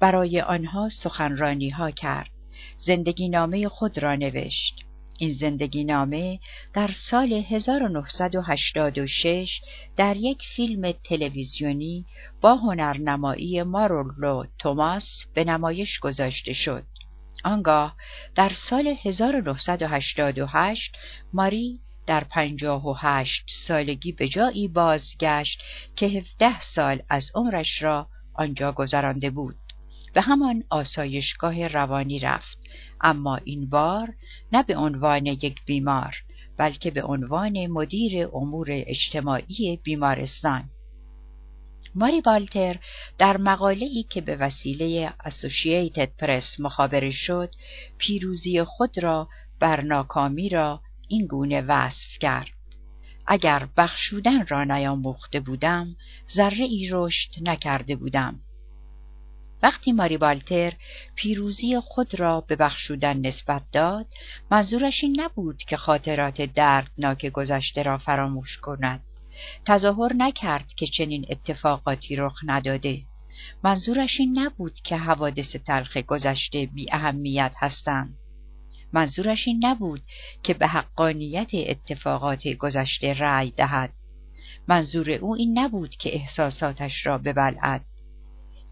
برای آنها سخنرانی ها کرد. زندگی نامه خود را نوشت. این زندگی نامه در سال 1986 در یک فیلم تلویزیونی با هنرنمایی مارولو توماس به نمایش گذاشته شد. آنگاه در سال 1988 ماری در پنجاه و هشت سالگی به جایی بازگشت که هفده سال از عمرش را آنجا گذرانده بود. به همان آسایشگاه روانی رفت. اما این بار نه به عنوان یک بیمار بلکه به عنوان مدیر امور اجتماعی بیمارستان. ماری بالتر در مقاله‌ای که به وسیله اسوشییتد پرس مخابره شد پیروزی خود را بر ناکامی را این گونه وصف کرد. اگر بخشودن را نیاموخته بودم ذره ای رشد نکرده بودم. وقتی ماری بالتر پیروزی خود را به بخشودن نسبت داد منظورش این نبود که خاطرات دردناک گذشته را فراموش کند. تظاهر نکرد که چنین اتفاقاتی رخ نداده. منظورش این نبود که حوادث تلخ گذشته بی اهمیت هستند. منظورش این نبود که به حقانیت اتفاقات گذشته رأی دهد. منظور او این نبود که احساساتش را ببلعد.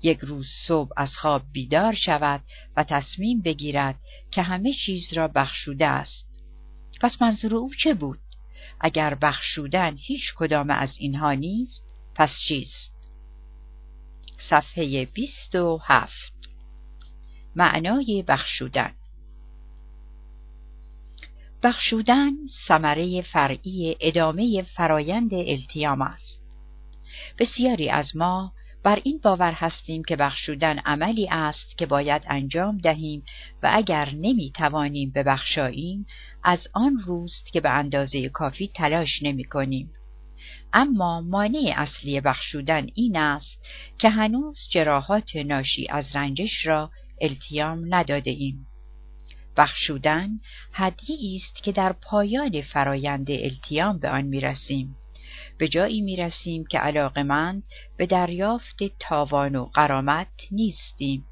یک روز صبح از خواب بیدار شود و تصمیم بگیرد که همه چیز را بخشوده است. پس منظور او چه بود؟ اگر بخشودن هیچ کدام از اینها نیست پس چیست؟ صفحه 27 معنای بخشودن. بخشودن ثمره فرعی ادامه فرایند التیام است. بسیاری از ما بر این باور هستیم که بخشودن عملی است که باید انجام دهیم و اگر نمی توانیم ببخشاییم از آن روست که به اندازه کافی تلاش نمی کنیم. اما مانع اصلی بخشودن این است که هنوز جراحات ناشی از رنجش را التیام نداده ایم. بخشودن هدیه است که در پایان فرایند التیام به آن می رسیم. به جایی می رسیم که علاقمند به دریافت تاوان و قرامت نیستیم.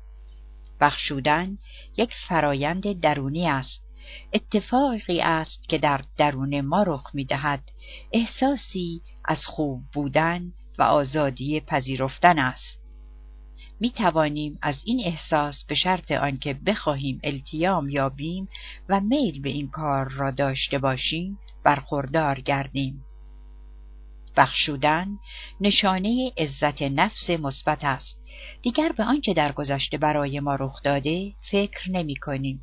بخشودن یک فرایند درونی است. اتفاقی است که در درون ما رخ می دهد. احساسی از خوب بودن و آزادی پذیرفتن است. می توانیم از این احساس به شرط آنکه بخواهیم التیام یابیم و میل به این کار را داشته باشیم برخوردار گردیم. بخشودن نشانه عزت نفس مثبت است. دیگر به آنچه در گذشته برای ما رخ داده فکر نمی کنیم.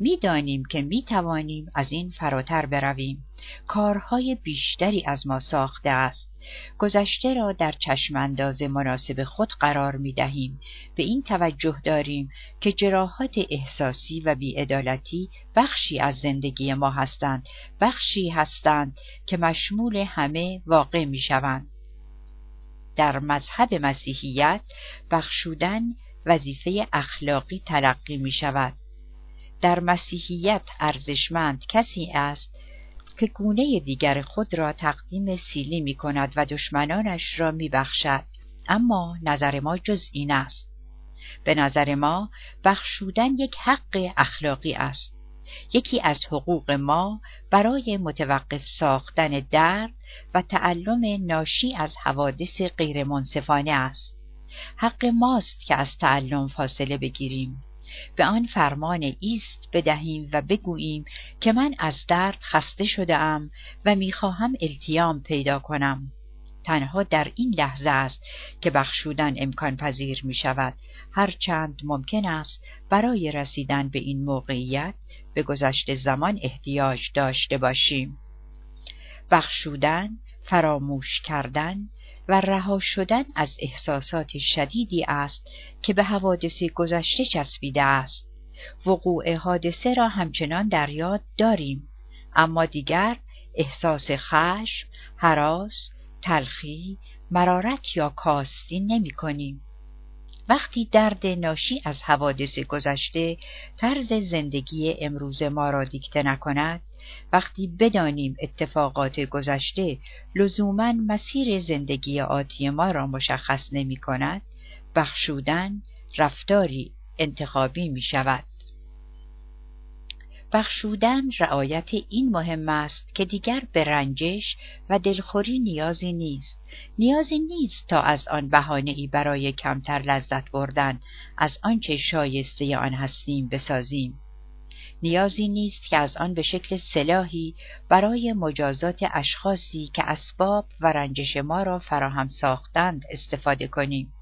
می‌دانیم که می توانیم از این فراتر برویم. کارهای بیشتری از ما ساخته است. گذشته را در چشمانداز مناسب خود قرار می دهیم به این توجه داریم که جراحات احساسی و بیعدالتی بخشی از زندگی ما هستند. بخشی هستند که مشمول همه واقع می شوند در مذهب مسیحیت بخشودن وظیفه اخلاقی تلقی می شود در مسیحیت ارزشمند کسی است که گونه دیگر خود را تقدیم سیلی می کند و دشمنانش را می بخشد. اما نظر ما جز این است. به نظر ما بخشودن یک حق اخلاقی است. یکی از حقوق ما برای متوقف ساختن درد و تعلم ناشی از حوادث غیرمنصفانه است. حق ماست که از تعلم فاصله بگیریم. به آن فرمان ایست بدهیم و بگوییم که من از درد خسته شده ام و می‌خواهم التیام پیدا کنم. تنها در این لحظه است که بخشودن امکان پذیر می شود هرچند ممکن است برای رسیدن به این موقعیت به گذشت زمان احتیاج داشته باشیم. بخشودن فراموش کردن و رها شدن از احساسات شدیدی است که به حوادث گذشته چسبیده است وقوع حادثه را همچنان در یاد داریم اما دیگر احساس خشم، حراس، تلخی، مرارت یا کاستی نمی کنیم. وقتی درد ناشی از حوادث گذشته طرز زندگی امروز ما را دیکته نکند وقتی بدانیم اتفاقات گذشته لزوما مسیر زندگی آتی ما را مشخص نمی کند بخشودن رفتاری انتخابی می شود. بخشودن رعایت این مهم است که دیگر به رنجش و دلخوری نیازی نیست. نیازی نیست تا از آن بهانه ای برای کمتر لذت بردن از آنچه شایسته آن هستیم بسازیم. نیازی نیست که از آن به شکل سلاحی برای مجازات اشخاصی که اسباب و رنجش ما را فراهم ساختند استفاده کنیم.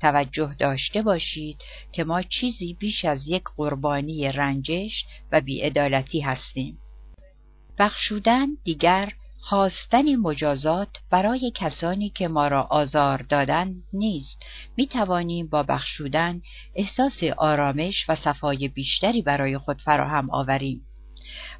توجه داشته باشید که ما چیزی بیش از یک قربانی رنجش و بیعدالتی هستیم. بخشودن دیگر خواستن مجازات برای کسانی که ما را آزار دادن نیست می توانیم با بخشودن احساس آرامش و صفای بیشتری برای خود فراهم آوریم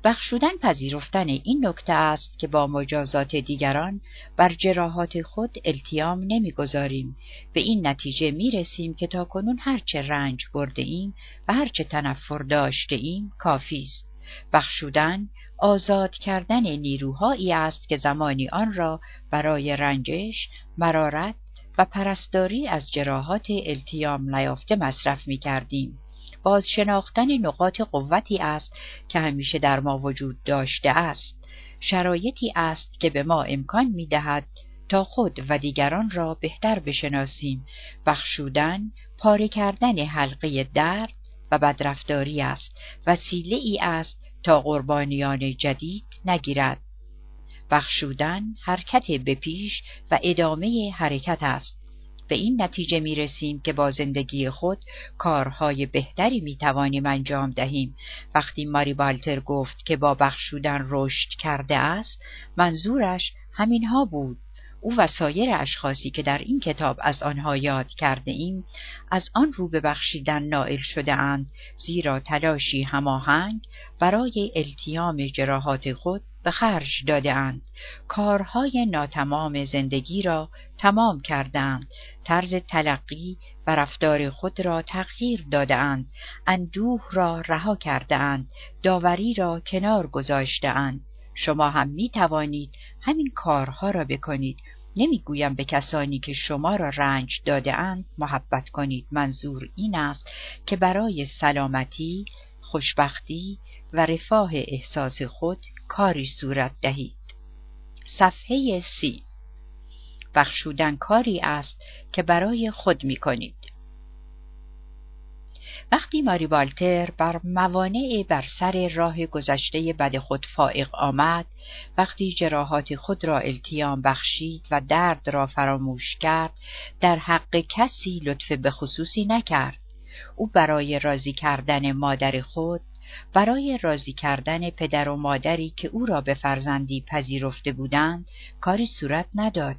بخشودن پذیرفتن این نکته است که با مجازات دیگران بر جراحات خود التیام نمی‌گذاریم به این نتیجه می رسیم که تا کنون هرچه رنج برده ایم و هرچه تنفر داشته ایم کافی است بخشودن آزاد کردن نیروهایی است که زمانی آن را برای رنجش، مرارت و پرستاری از جراحات التیام نیافته مصرف می کردیم. باز شناختن نقاط قوتی است که همیشه در ما وجود داشته است. شرایطی است که به ما امکان می دهد تا خود و دیگران را بهتر بشناسیم. بخشودن، پاره کردن حلقه درد و بدرفتاری است. وسیله ای است تا قربانیان جدید نگیرد. بخشودن حرکت به پیش و ادامه حرکت است. به این نتیجه می رسیم که با زندگی خود کارهای بهتری می توانیم انجام دهیم. وقتی ماری بالتر گفت که با بخشودن رشد کرده است، منظورش همینها بود. او و سایر اشخاصی که در این کتاب از آنها یاد کرده ایم از آن رو به بخشیدن نائل شده اند زیرا تلاشی هماهنگ برای التیام جراحات خود به خرج دادهاند. کارهای ناتمام زندگی را تمام کردند طرز تلقی و رفتار خود را تغییر دادهاند. اندوه را رها کردهاند. داوری را کنار گذاشتهاند. شما هم می توانید همین کارها را بکنید. نمی‌گویم به کسانی که شما را رنج داده اند محبت کنید. منظور این است که برای سلامتی خوشبختی و رفاه احساس خود کاری صورت دهید. صفحه سی. بخشودن کاری است که برای خود می کنید وقتی ماری والتر بر موانع بر سر راه گذشته بد خود فائق آمد وقتی جراحات خود را التیام بخشید و درد را فراموش کرد در حق کسی لطف به خصوصی نکرد. او برای راضی کردن مادر خود برای راضی کردن پدر و مادری که او را به فرزندی پذیرفته بودند کاری صورت نداد.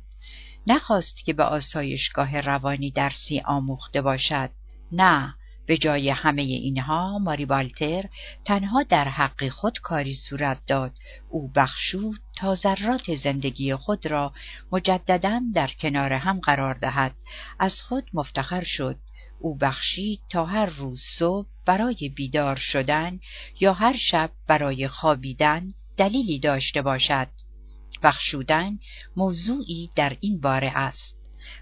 نخواست که به آسایشگاه روانی درسی آموخته باشد. نه به جای همه اینها ماری بالتر تنها در حق خود کاری صورت داد. او بخشود تا ذرات زندگی خود را مجددا در کنار هم قرار دهد. از خود مفتخر شد. او بخشید تا هر روز صبح برای بیدار شدن یا هر شب برای خوابیدن دلیلی داشته باشد. بخشودن موضوعی در این باره است.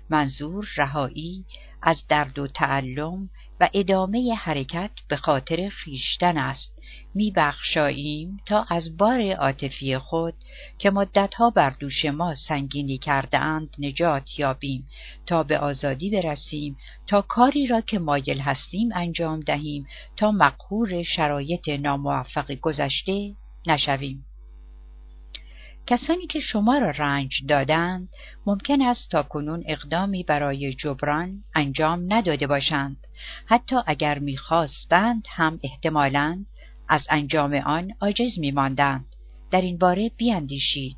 منظور رهایی از درد و تعلم و ادامه حرکت به خاطر خیشتن است. میبخشاییم تا از بار عاطفی خود که مدتها بر دوش ما سنگینی کرده اند نجات یابیم. تا به آزادی برسیم تا کاری را که مایل هستیم انجام دهیم تا مقهور شرایط ناموفق گذشته نشویم. کسانی که شما را رنج دادند ممکن است تا کنون اقدامی برای جبران انجام نداده باشند. حتی اگر می‌خواستند هم احتمالاً از انجام آن عاجز میماندند. در این باره بیاندیشید.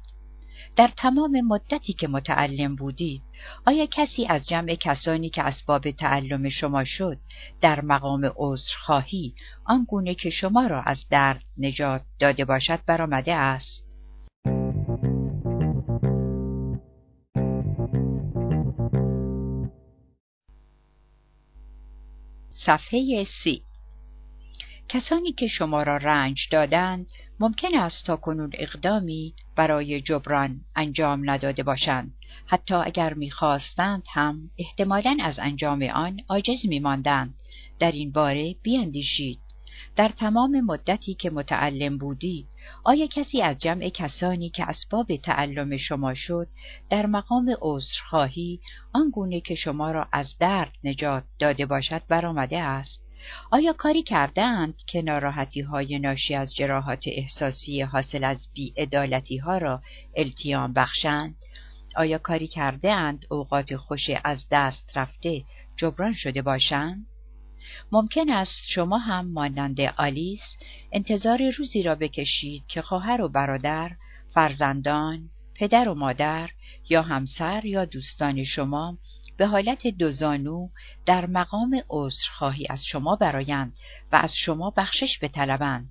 در تمام مدتی که متعلم بودید آیا کسی از جمع کسانی که اسباب تعلم شما شد در مقام عذرخواهی آنگونه که شما را از درد نجات داده باشد برآمده است؟ صفحه سی. کسانی که شما را رنج دادند ممکن است تا کنون اقدامی برای جبران انجام نداده باشند. حتی اگر می‌خواستند هم احتمالا از انجام آن عاجز میماندند. در این باره بیاندیشید. در تمام مدتی که متعلم بودید آیا کسی از جمع کسانی که اسباب تعلم شما شد در مقام عذرخواهی آنگونه که شما را از درد نجات داده باشد برآمده است آیا کاری کردند که ناراحتی های ناشی از جراحات احساسی حاصل از بیعدالتی ها را التیام بخشند؟ آیا کاری کرده اند اوقات خوش از دست رفته جبران شده باشند؟ ممکن است شما هم مانند آلیس انتظار روزی را بکشید که خواهر و برادر، فرزندان، پدر و مادر یا همسر یا دوستان شما به حالت دوزانو در مقام عذرخواهی از شما برایند و از شما بخشش بطلبند.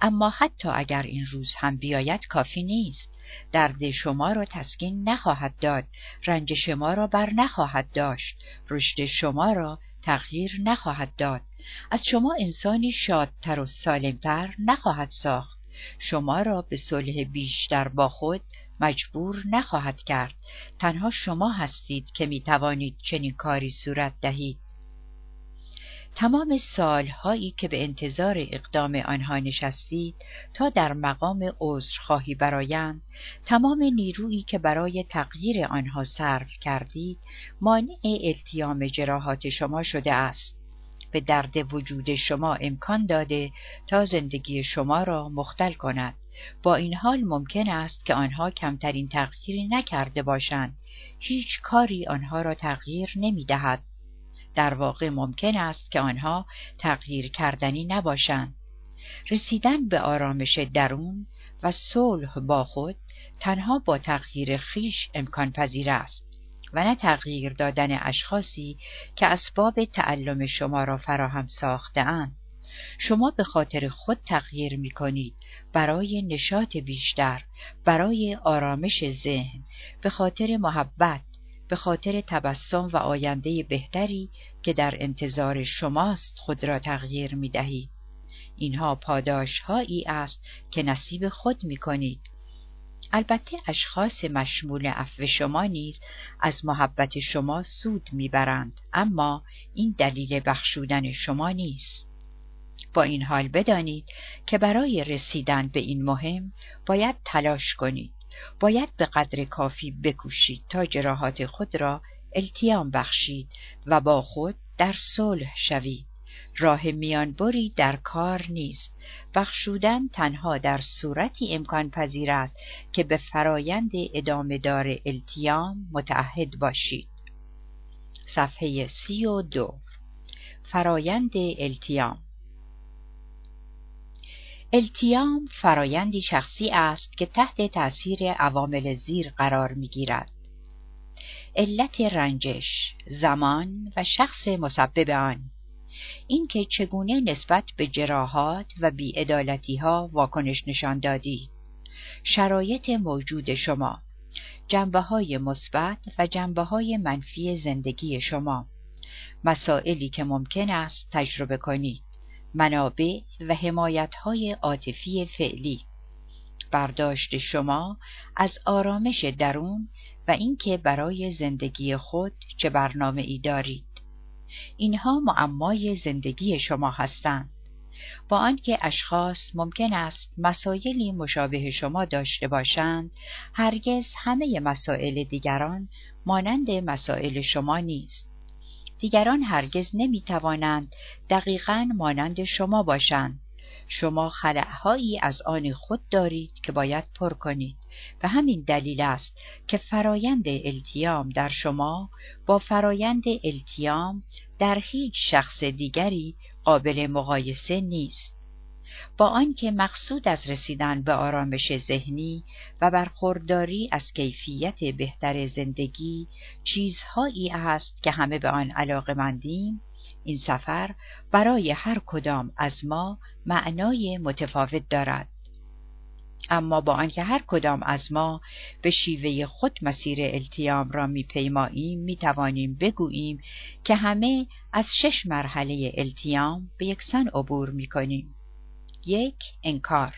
اما حتی اگر این روز هم بیاید کافی نیست. درد شما را تسکین نخواهد داد. رنج شما را بر نخواهد داشت. رشد شما را تغییر نخواهد داد. از شما انسانی شادتر و سالمتر نخواهد ساخت. شما را به صلح بیشتر با خود مجبور نخواهد کرد. تنها شما هستید که می توانید چنین کاری صورت دهید. تمام سالهایی که به انتظار اقدام آنها نشستید تا در مقام عذرخواهی برایند تمام نیرویی که برای تغییر آنها صرف کردید مانع التیام جراحات شما شده است. به درد وجود شما امکان داده تا زندگی شما را مختل کند. با این حال ممکن است که آنها کمترین تغییری نکرده باشند. هیچ کاری آنها را تغییر نمی دهد. در واقع ممکن است که آنها تغییر کردنی نباشند. رسیدن به آرامش درون و صلح با خود تنها با تغییر خیش امکان پذیر است و نه تغییر دادن اشخاصی که اسباب تعلم شما را فراهم ساختهاند. شما به خاطر خود تغییر می کنید برای نشاط بیشتر برای آرامش ذهن به خاطر محبت به خاطر تبسم و آینده بهتری که در انتظار شماست خود را تغییر می دهید. اینها پاداش هایی است که نصیب خود می کنید. البته اشخاص مشمول عفو شما نیز از محبت شما سود می‌برند اما این دلیل بخشودن شما نیست با این حال بدانید که برای رسیدن به این مهم باید تلاش کنید باید به قدر کافی بکوشید تا جراحات خود را التیام بخشید و با خود در صلح شوید. راه میانبری در کار نیست. بخشودن تنها در صورتی امکان پذیر است که به فرایند ادامه دار التیام متعهد باشید. صفحه سی و دو. فرایند التیام التیام فرایندی شخصی است که تحت تأثیر عوامل زیر قرار می‌گیرد. علت رنجش زمان و شخص مسبب آن. اینکه چگونه نسبت به جراحات و بیعدالتی ها واکنش نشان دادید شرایط موجود شما. جنبه های مثبت و جنبه های منفی زندگی شما. مسائلی که ممکن است تجربه کنید. منابع و حمایت های عاطفی فعلی. برداشت شما از آرامش درون و اینکه برای زندگی خود چه برنامه ای دارید. اینها معمای زندگی شما هستند. با آنکه اشخاص ممکن است مسائلی مشابه شما داشته باشند هرگز همه مسائل دیگران مانند مسائل شما نیست. دیگران هرگز نمی توانند دقیقا مانند شما باشند. شما خلعهایی از آن خود دارید که باید پر کنید و همین دلیل است که فرایند التیام در شما با فرایند التیام در هیچ شخص دیگری قابل مقایسه نیست. با آنکه مقصود از رسیدن به آرامش ذهنی و برخورداری از کیفیت بهتر زندگی چیزهایی است که همه به آن مندیم این سفر برای هر کدام از ما معنای متفاوت دارد. اما با آنکه هر کدام از ما به شیوه خود مسیر التیام را میپیماییم می‌توانیم بگوییم که همه از شش مرحله التیام به یکسان عبور می‌کنیم. یک انکار.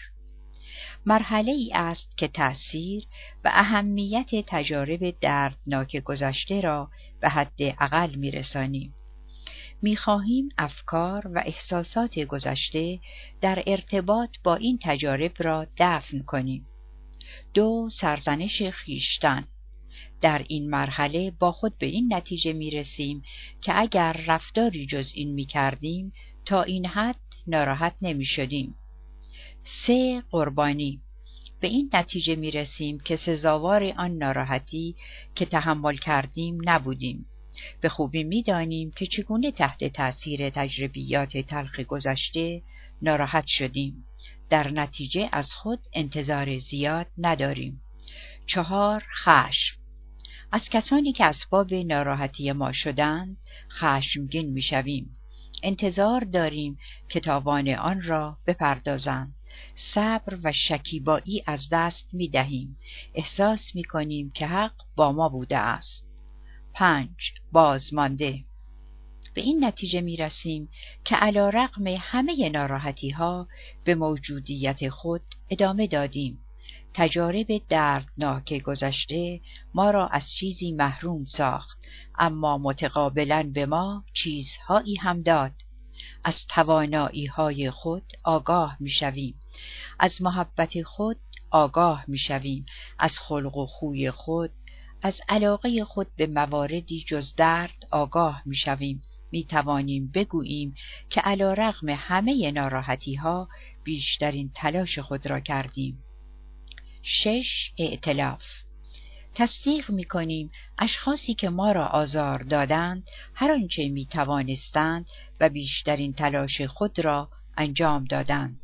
مرحله ای است که تأثیر و اهمیت تجارب دردناک گذشته را به حد اقل میرسانیم. می‌خواهیم افکار و احساسات گذشته در ارتباط با این تجارب را دفن کنیم. دو سرزنش خیشتن. در این مرحله با خود به این نتیجه می رسیم که اگر رفتاری جز این می کردیم تا این حد ناراحت نمی شدیم. سه قربانی. به این نتیجه می رسیم که سزاوار آن ناراحتی که تحمل کردیم نبودیم. به خوبی می‌دانیم که چگونه تحت تأثیر تجربیات تلخ گذشته ناراحت شدیم. در نتیجه از خود انتظار زیاد نداریم. چهار خشم. از کسانی که اسباب ناراحتی ما شدند خشمگین می‌شویم. انتظار داریم که تاوان آن را بپردازند صبر و شکیبایی از دست می دهیم. احساس می کنیم که حق با ما بوده است. پنج بازمانده به این نتیجه می رسیم که علا رقم همه ناراحتی ها به موجودیت خود ادامه دادیم. تجارب دردناک گذشته ما را از چیزی محروم ساخت اما متقابلا به ما چیزهایی هم داد. از توانایی های خود آگاه می شویم. از محبت خود آگاه می شویم. از خلق و خوی خود از علاقه خود به مواردی جز درد آگاه می شویم. می توانیم بگوییم که علا رغم همه ناراحتی ها بیشترین تلاش خود را کردیم. شش اعتلاف تصدیق می کنیم اشخاصی که ما را آزار دادند هر آنچه می توانستند و بیشترین تلاش خود را انجام دادند.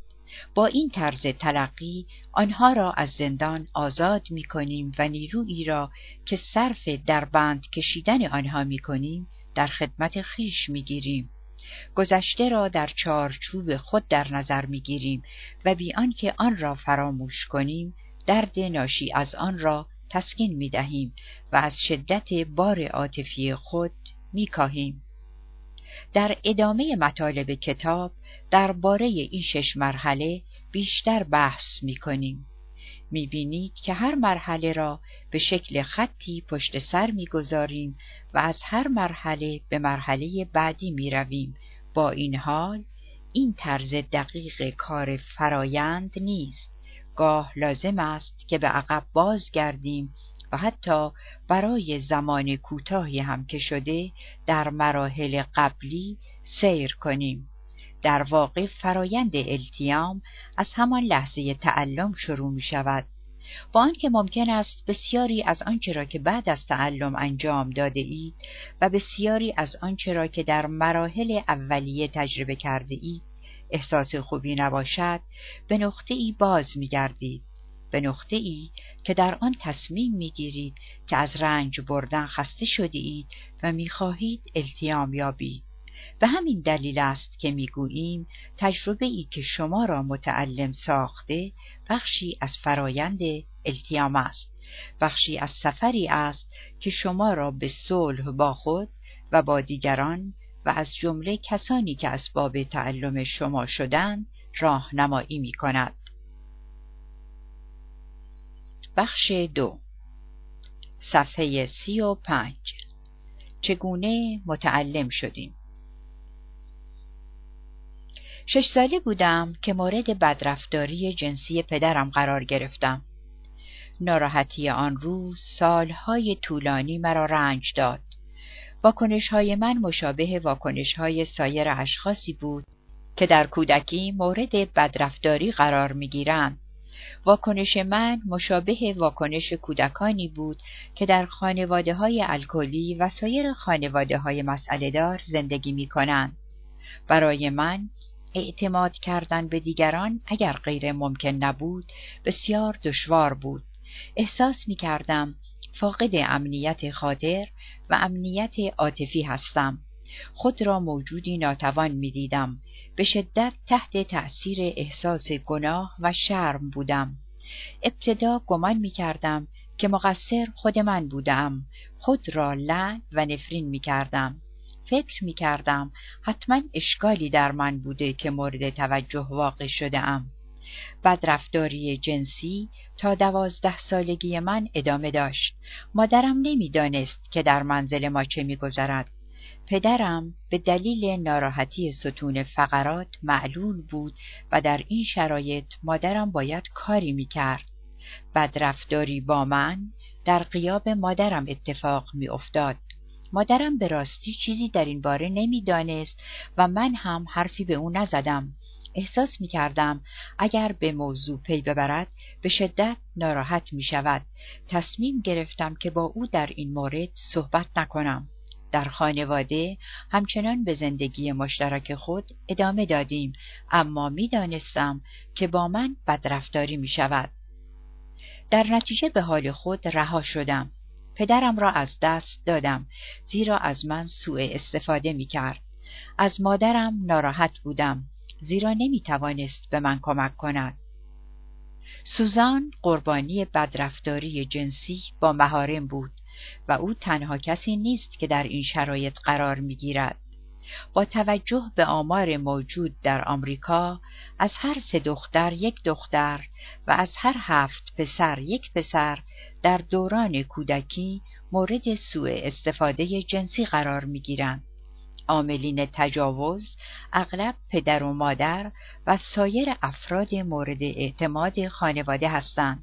با این طرز تلقی آنها را از زندان آزاد می کنیم و نیرویی را که صرف در بند کشیدن آنها می کنیم در خدمت خیش می گیریم. گذشته را در چارچوب خود در نظر می گیریم و بی آنکه آن را فراموش کنیم درد ناشی از آن را تسکین می دهیم و از شدت بار عاطفی خود می کاهیم. در ادامه مطالب کتاب درباره این شش مرحله بیشتر بحث می کنیم. می بینید که هر مرحله را به شکل خطی پشت سر می گذاریم و از هر مرحله به مرحله بعدی می رویم. با این حال این طرز دقیق کار فرایند نیست. گاه لازم است که به عقب بازگردیم و حتی برای زمان کوتاهی هم که شده در مراحل قبلی سیر کنیم. در واقع فرایند التیام از همان لحظه تعلم شروع می شود. با آنکه ممکن است بسیاری از آنچه را که بعد از تعلم انجام داده اید و بسیاری از آنچه را که در مراحل اولیه تجربه کرده اید احساس خوبی نباشد به نقطه ای باز می گردید به نقطه ای که در آن تصمیم می گیرید که از رنج بردن خسته شده اید و می خواهید التیام یابید. به همین دلیل است که می‌گوییم تجربه ای که شما را متعلم ساخته بخشی از فرایند التیام است بخشی از سفری است که شما را به صلح با خود و با دیگران و از جمله کسانی که اسباب تعلم شما شدند راهنمایی می کند. بخش دو صفحه سی و پنج چگونه متعلم شدیم شش ساله بودم که مورد بدرفتاری جنسی پدرم قرار گرفتم. ناراحتی آن روز سالهای طولانی مرا رنج داد. واکنش های من مشابه واکنش های سایر اشخاصی بود که در کودکی مورد بدرفتاری قرار می گیرند. واکنش من مشابه واکنش کودکانی بود که در خانواده های الکلی و سایر خانواده های مسئله دار زندگی می کنند. برای من اعتماد کردن به دیگران اگر غیر ممکن نبود بسیار دشوار بود. احساس می کردم فاقد امنیت خاطر و امنیت عاطفی هستم. خود را موجودی ناتوان می دیدم. به شدت تحت تأثیر احساس گناه و شرم بودم. ابتدا گمان می کردم که مقصر خود من بودم. خود را لعن و نفرین می کردم. فکر می کردم حتما اشکالی در من بوده که مورد توجه واقع شده ام. بدرفتاری جنسی تا دوازده سالگی من ادامه داشت. مادرم نمی‌دانست که در منزل ما چه میگذرد. پدرم به دلیل ناراحتی ستون فقرات معلول بود و در این شرایط مادرم باید کاری می‌کرد. بدرفتاری با من در قیاب مادرم اتفاق میافتاد. مادرم به راستی چیزی در این باره نمی‌دانست و من هم حرفی به او نزدم. احساس می کردم اگر به موضوع پی ببرد به شدت ناراحت می شود. تصمیم گرفتم که با او در این مورد صحبت نکنم. در خانواده همچنان به زندگی مشترک خود ادامه دادیم اما می دانستم که با من بدرفتاری می شود. در نتیجه به حال خود رها شدم. پدرم را از دست دادم زیرا از من سوء استفاده می کرد. از مادرم ناراحت بودم زیرا نمی توانست به من کمک کند. سوزان قربانی بدرفتاری جنسی با مهارم بود و او تنها کسی نیست که در این شرایط قرار می گیرد. با توجه به آمار موجود در آمریکا از هر سه دختر یک دختر و از هر هفت پسر یک پسر در دوران کودکی مورد سوء استفاده جنسی قرار می گیرند. عاملین تجاوز اغلب پدر و مادر و سایر افراد مورد اعتماد خانواده هستند.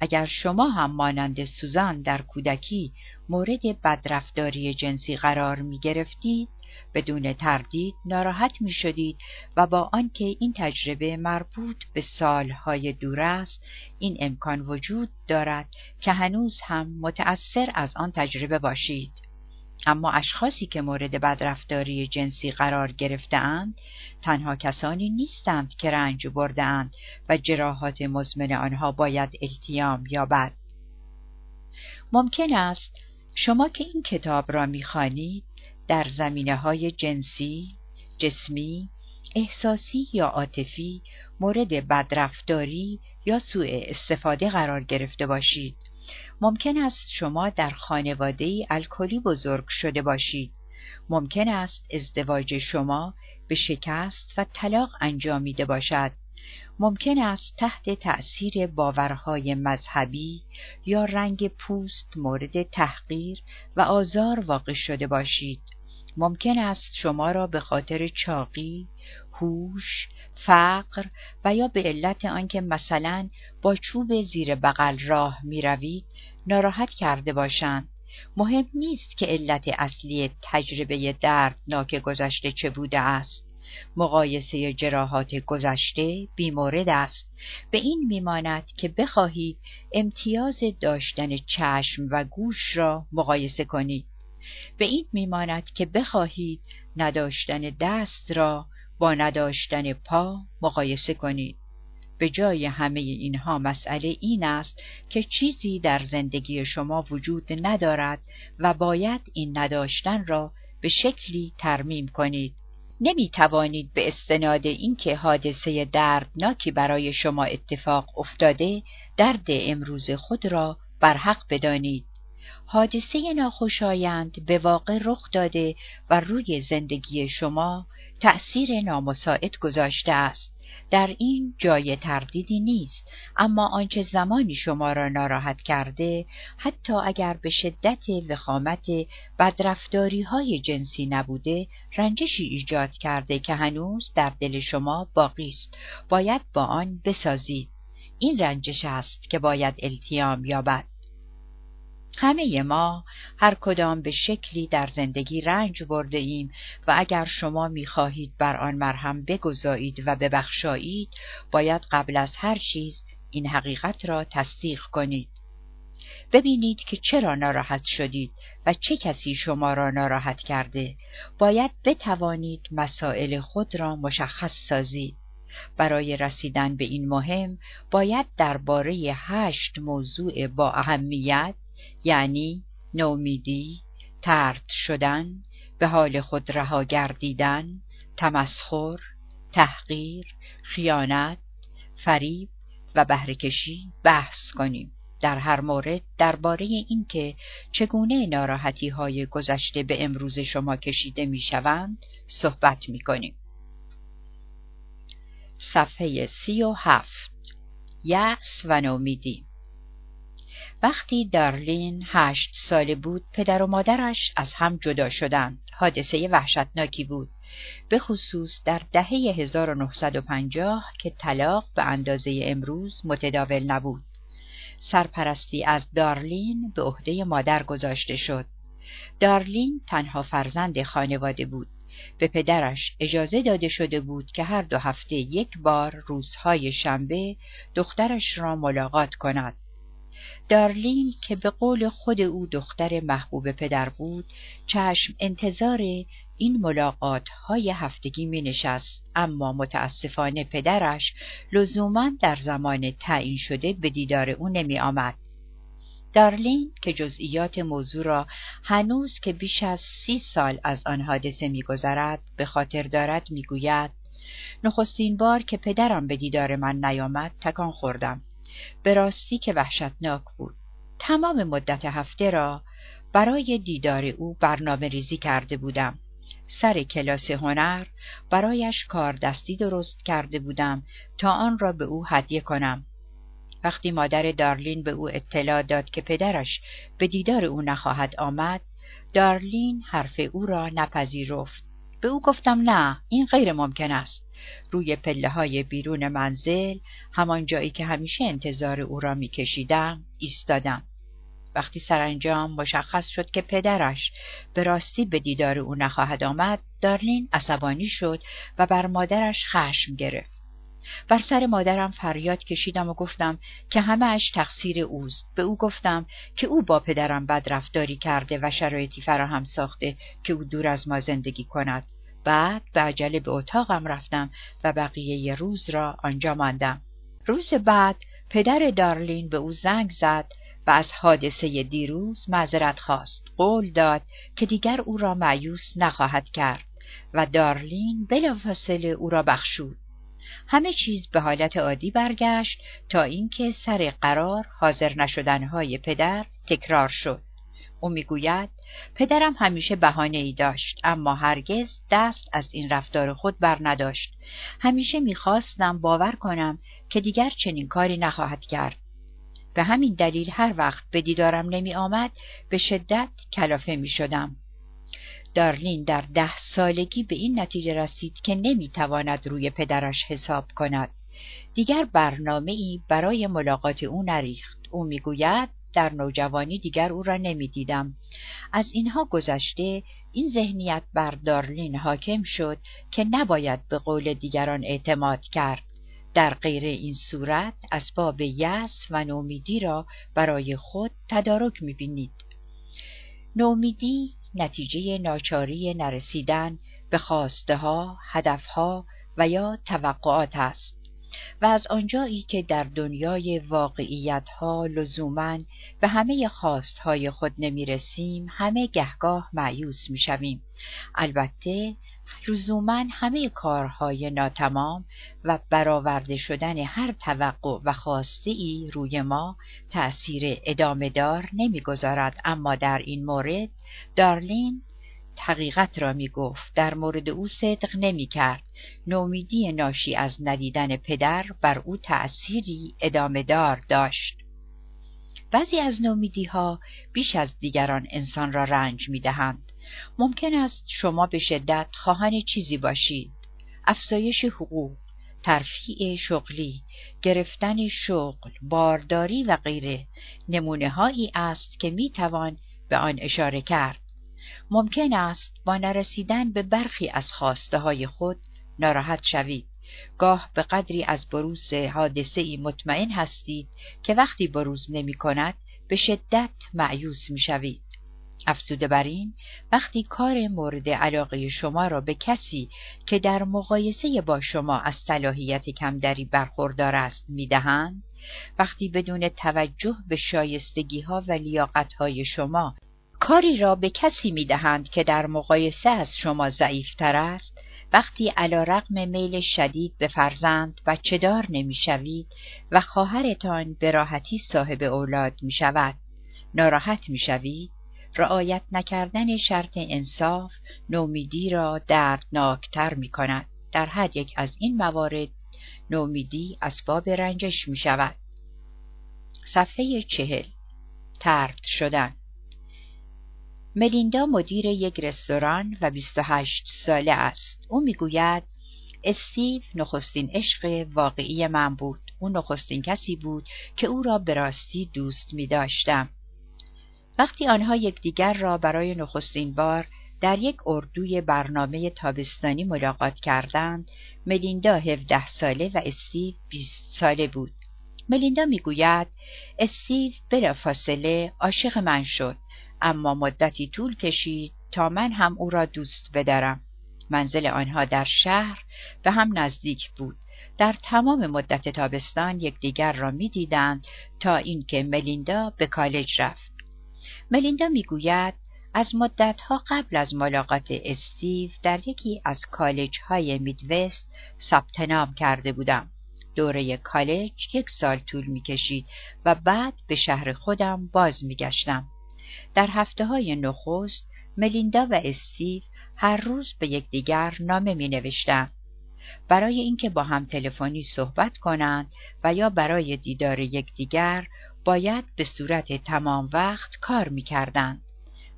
اگر شما هم مانند سوزان در کودکی مورد بدرفتاری جنسی قرار می گرفتید بدون تردید ناراحت می شدید و با آنکه این تجربه مربوط به سالهای دور است این امکان وجود دارد که هنوز هم متأثر از آن تجربه باشید اما اشخاصی که مورد بدرفتاری جنسی قرار گرفتهاند تنها کسانی نیستند که رنج بردهاند و جراحات مزمن آنها باید التیام یابد ممکن است شما که این کتاب را می‌خوانید در زمینه های جنسی، جسمی، احساسی یا عاطفی مورد بدرفتاری یا سوء استفاده قرار گرفته باشید. ممکن است شما در خانواده الکلی بزرگ شده باشید. ممکن است ازدواج شما به شکست و طلاق انجامیده باشد. ممکن است تحت تأثیر باورهای مذهبی یا رنگ پوست مورد تحقیر و آزار واقع شده باشید. ممکن است شما را به خاطر چاقی، هوش، فقر و یا به علت آنکه مثلا با چوب زیر بغل راه می روید ناراحت کرده باشند. مهم نیست که علت اصلی تجربه دردناک گذشته چه بوده است. مقایسه جراحات گذشته بیمورد است به این میماند که بخواهید امتیاز داشتن چشم و گوش را مقایسه کنید به این میماند که بخواهید نداشتن دست را با نداشتن پا مقایسه کنید. به جای همه اینها مسئله این است که چیزی در زندگی شما وجود ندارد و باید این نداشتن را به شکلی ترمیم کنید. نمی توانید به استناد اینکه حادثه دردناکی برای شما اتفاق افتاده درد امروز خود را برحق بدانید. حادثه ناخوشایند به واقع رخ داده و روی زندگی شما تأثیر نامساعد گذاشته است. در این جای تردیدی نیست اما آنچه زمانی شما را ناراحت کرده حتی اگر به شدت وخامت بدرفتاری های جنسی نبوده رنجشی ایجاد کرده که هنوز در دل شما باقی است. باید با آن بسازید. این رنجش است که باید التیام یابد. همه ما هر کدام به شکلی در زندگی رنج برده ایم و اگر شما می‌خواهید بر آن مرهم بگذایید و ببخشایید باید قبل از هر چیز این حقیقت را تصدیق کنید. ببینید که چرا ناراحت شدید و چه کسی شما را ناراحت کرده. باید بتوانید مسائل خود را مشخص سازید. برای رسیدن به این مهم باید درباره هشت موضوع با اهمیت یعنی نومیدی، ترد شدن، به حال خود رها گردیدن، تمسخر، تحقیر، خیانت، فریب و بهرهکشی بحث کنیم. در هر مورد درباره اینکه چگونه ناراحتی های گذشته به امروز شما کشیده می شوند صحبت می کنیم. صفحه سی و هفت یأس و نومیدی وقتی دارلین هشت ساله بود پدر و مادرش از هم جدا شدند. حادثه وحشتناکی بود. به خصوص در دهه 1950 که طلاق به اندازه امروز متداول نبود. سرپرستی از دارلین به عهده مادر گذاشته شد. دارلین تنها فرزند خانواده بود. به پدرش اجازه داده شده بود که هر دو هفته یک بار روزهای شنبه دخترش را ملاقات کند. دارلین که به قول خود او دختر محبوب پدر بود چشم انتظار این ملاقات های هفتگی می نشست اما متاسفانه پدرش لزوما در زمان تعیین شده به دیدار او نمی آمد. دارلین که جزئیات موضوع را هنوز که بیش از سی سال از آن حادثه میگذرد به خاطر دارد می‌گوید نخستین بار که پدرم به دیدار من نیامد تکان خوردم به راستی که وحشتناک بود. تمام مدت هفته را برای دیدار او برنامه ریزی کرده بودم. سر کلاس هنر برایش کار دستی درست کرده بودم تا آن را به او هدیه کنم. وقتی مادر دارلین به او اطلاع داد که پدرش به دیدار او نخواهد آمد دارلین حرف او را نپذیرفت. به او گفتم نه این غیر ممکن است. روی پله های بیرون منزل همان جایی که همیشه انتظار او را میکشیدم ایستادم. وقتی سرانجام مشخص شد که پدرش به راستی به دیدار او نخواهد آمد دارلین عصبانی شد و بر مادرش خشم گرفت. بر سر مادرم فریاد کشیدم و گفتم که همه اش تقصیر اوست. به او گفتم که او با پدرم بد رفتاری کرده و شرایطی فراهم ساخته که او دور از ما زندگی کند. بعد به عجله به اتاقم رفتم و بقیه روز را آنجا ماندم. روز بعد پدر دارلین به او زنگ زد و از حادثه دیروز معذرت خواست. قول داد که دیگر او را معیوس نخواهد کرد و دارلین بلافاصله او را بخشود. همه چیز به حالت عادی برگشت تا اینکه سر قرار حاضر نشدنهای پدر تکرار شد. او می‌گوید پدرم همیشه بهانه ای داشت اما هرگز دست از این رفتار خود بر نداشت. همیشه می‌خواستم باور کنم که دیگر چنین کاری نخواهد کرد. به همین دلیل هر وقت به دیدارم نمی آمد به شدت کلافه می شدم. دارلین در ده سالگی به این نتیجه رسید که نمی تواند روی پدرش حساب کند. دیگر برنامه ای برای ملاقات او نریخت. او می‌گوید در نوجوانی دیگر او را نمی‌دیدم. از اینها گذشته این ذهنیت بر دارلین حاکم شد که نباید به قول دیگران اعتماد کرد. در غیر این صورت اسباب یأس و نومیدی را برای خود تدارک می‌بینید. نومیدی نتیجه ناچاری نرسیدن به خواسته ها، هدف ها و یا توقعات است. و از آنجایی که در دنیای واقعیت ها لزوما به همه خواست های خود نمی رسیم همه گهگاه معیوس می شویم. البته لزوما همه کارهای ناتمام و برآورده شدن هر توقع و خواسته ای روی ما تأثیر ادامه دار نمی‌گذارد اما در این مورد دارلین حقیقت را می گفت در مورد او صدق نمی کرد نومیدی ناشی از ندیدن پدر بر او تأثیری ادامه دار داشت. بعضی از نومیدی ها بیش از دیگران انسان را رنج می دهند. ممکن است شما به شدت خواهان چیزی باشید. افزایش حقوق ترفیع شغلی گرفتن شغل بارداری و غیره نمونه هایی است که می توان به آن اشاره کرد. ممکن است با نرسیدن به برخی از خواسته های خود ناراحت شوید گاه به قدری از بروز حادثه ای مطمئن هستید که وقتی بروز نمی کند به شدت معیوس می شوید. افزوده بر این وقتی کار مورد علاقه شما را به کسی که در مقایسه با شما از صلاحیت کمدری برخوردار است می‌دهند وقتی بدون توجه به شایستگی ها و لیاقت های شما کاری را به کسی می دهند که در مقایسه از شما ضعیفتر است؟ وقتی علا رقم میل شدید به فرزند بچه دار نمی شوید و خواهرتان به راحتی صاحب اولاد می شود ناراحت می شوید رعایت نکردن شرط انصاف نومیدی را دردناکتر می کند در هر یک از این موارد نومیدی اسباب رنجش می شود صفحه چهل. ترد شدن. ملیندا مدیر یک رستوران و 28 ساله است. او می‌گوید استیو نخستین عشق واقعی من بود. او نخستین کسی بود که او را به راستی دوست می داشتم. وقتی آنها یکدیگر را برای نخستین بار در یک اردوی برنامه تابستانی ملاقات کردند، ملیندا 17 ساله و استیو 20 ساله بود. ملیندا می‌گوید استیو بلافاصله عاشق من شد. اما مدتی طول کشید تا من هم او را دوست بدارم منزل آنها در شهر به هم نزدیک بود. در تمام مدت تابستان یکدیگر را می‌دیدند تا اینکه ملیندا به کالج رفت. ملیندا می‌گوید از مدتها قبل از ملاقات استیو در یکی از کالج های میدوست ثبت نام کرده بودم. دوره کالج یک سال طول می‌کشید و بعد به شهر خودم باز میگشتم. در هفته های نخست ملیندا و استیو هر روز به یکدیگر نامه می نوشتند. برای اینکه با هم تلفنی صحبت کنند و یا برای دیدار یکدیگر باید به صورت تمام وقت کار می کردند.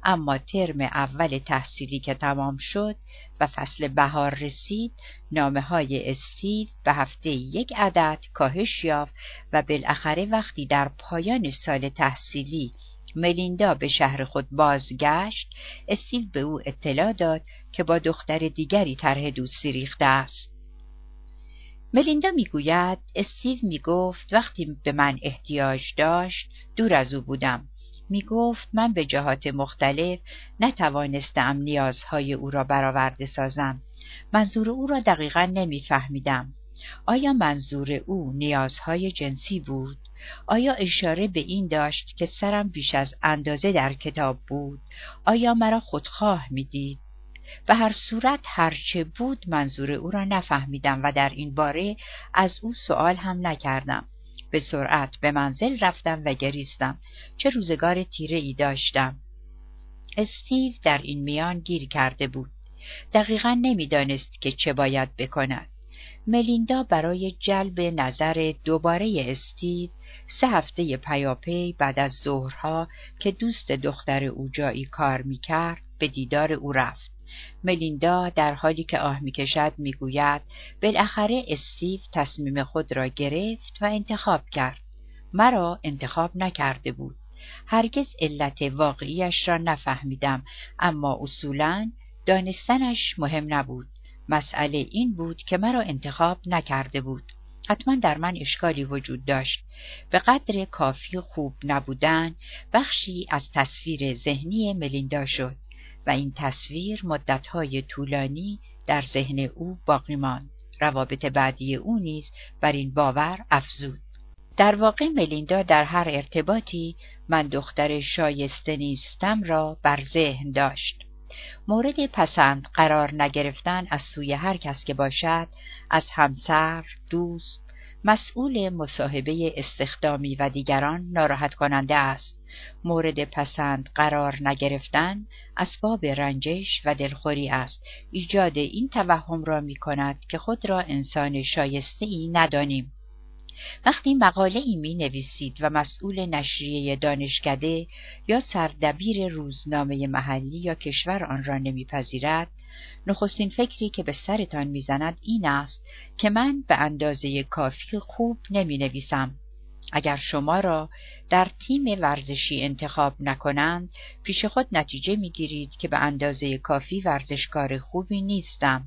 اما ترم اول تحصیلی که تمام شد و فصل بهار رسید نامه های استیو به هفته یک عدد کاهش یافت و بالاخره وقتی در پایان سال تحصیلی ملیندا به شهر خود بازگشت استیو به او اطلاع داد که با دختر دیگری طرح دوستی ریخته است. ملیندا می‌گوید استیو می‌گفت وقتی به من احتیاج داشت دور از او بودم. می‌گفت من به جهات مختلف نتوانستم نیازهای او را برآورده سازم. منظور او را دقیقا نمیفهمیدم. آیا منظور او نیازهای جنسی بود؟ آیا اشاره به این داشت که سرم بیش از اندازه در کتاب بود؟ آیا مرا خودخواه می‌دید؟ به هر صورت هرچه بود منظور او را نفهمیدم و در این باره از او سوال هم نکردم. به سرعت به منزل رفتم و گریستم. چه روزگار تیره ای داشتم. استیو در این میان گیر کرده بود. دقیقا نمی‌دانست که چه باید بکند. ملیندا برای جلب نظر دوباره استیو سه هفته پیاپی بعد از ظهرها که دوست دختر او جایی کار می‌کرد به دیدار او رفت. ملیندا در حالی که آه می‌کشد می‌گوید بالاخره استیو تصمیم خود را گرفت و انتخاب کرد. مرا انتخاب نکرده بود. هرگز علت واقعیش را نفهمیدم اما اصولا دانستنش مهم نبود. مسئله این بود که مرا انتخاب نکرده بود. حتما در من اشکالی وجود داشت. به قدر کافی خوب نبودن بخشی از تصویر ذهنی ملیندا شد و این تصویر مدتهای طولانی در ذهن او باقی ماند. روابط بعدی او نیز بر این باور افزود. در واقع ملیندا در هر ارتباطی من دختر شایسته نیستم را بر ذهن داشت. مورد پسند قرار نگرفتن از سوی هر کس که باشد از همسر، دوست، مسئول مصاحبه استخدامی و دیگران ناراحت کننده است. مورد پسند قرار نگرفتن اسباب رنجش و دلخوری است. ایجاد این توهم را می کند که خود را انسان شایسته ای ندانیم. وقتی مقاله ای می نویسید و مسئول نشریه دانشکده یا سردبیر روزنامه محلی یا کشور آن را نمیپذیرد نخستین فکری که به سرتان می‌زند این است که من به اندازه کافی خوب نمی نویسم. اگر شما را در تیم ورزشی انتخاب نکنند پیش خود نتیجه می‌گیرید که به اندازه کافی ورزشکار خوبی نیستم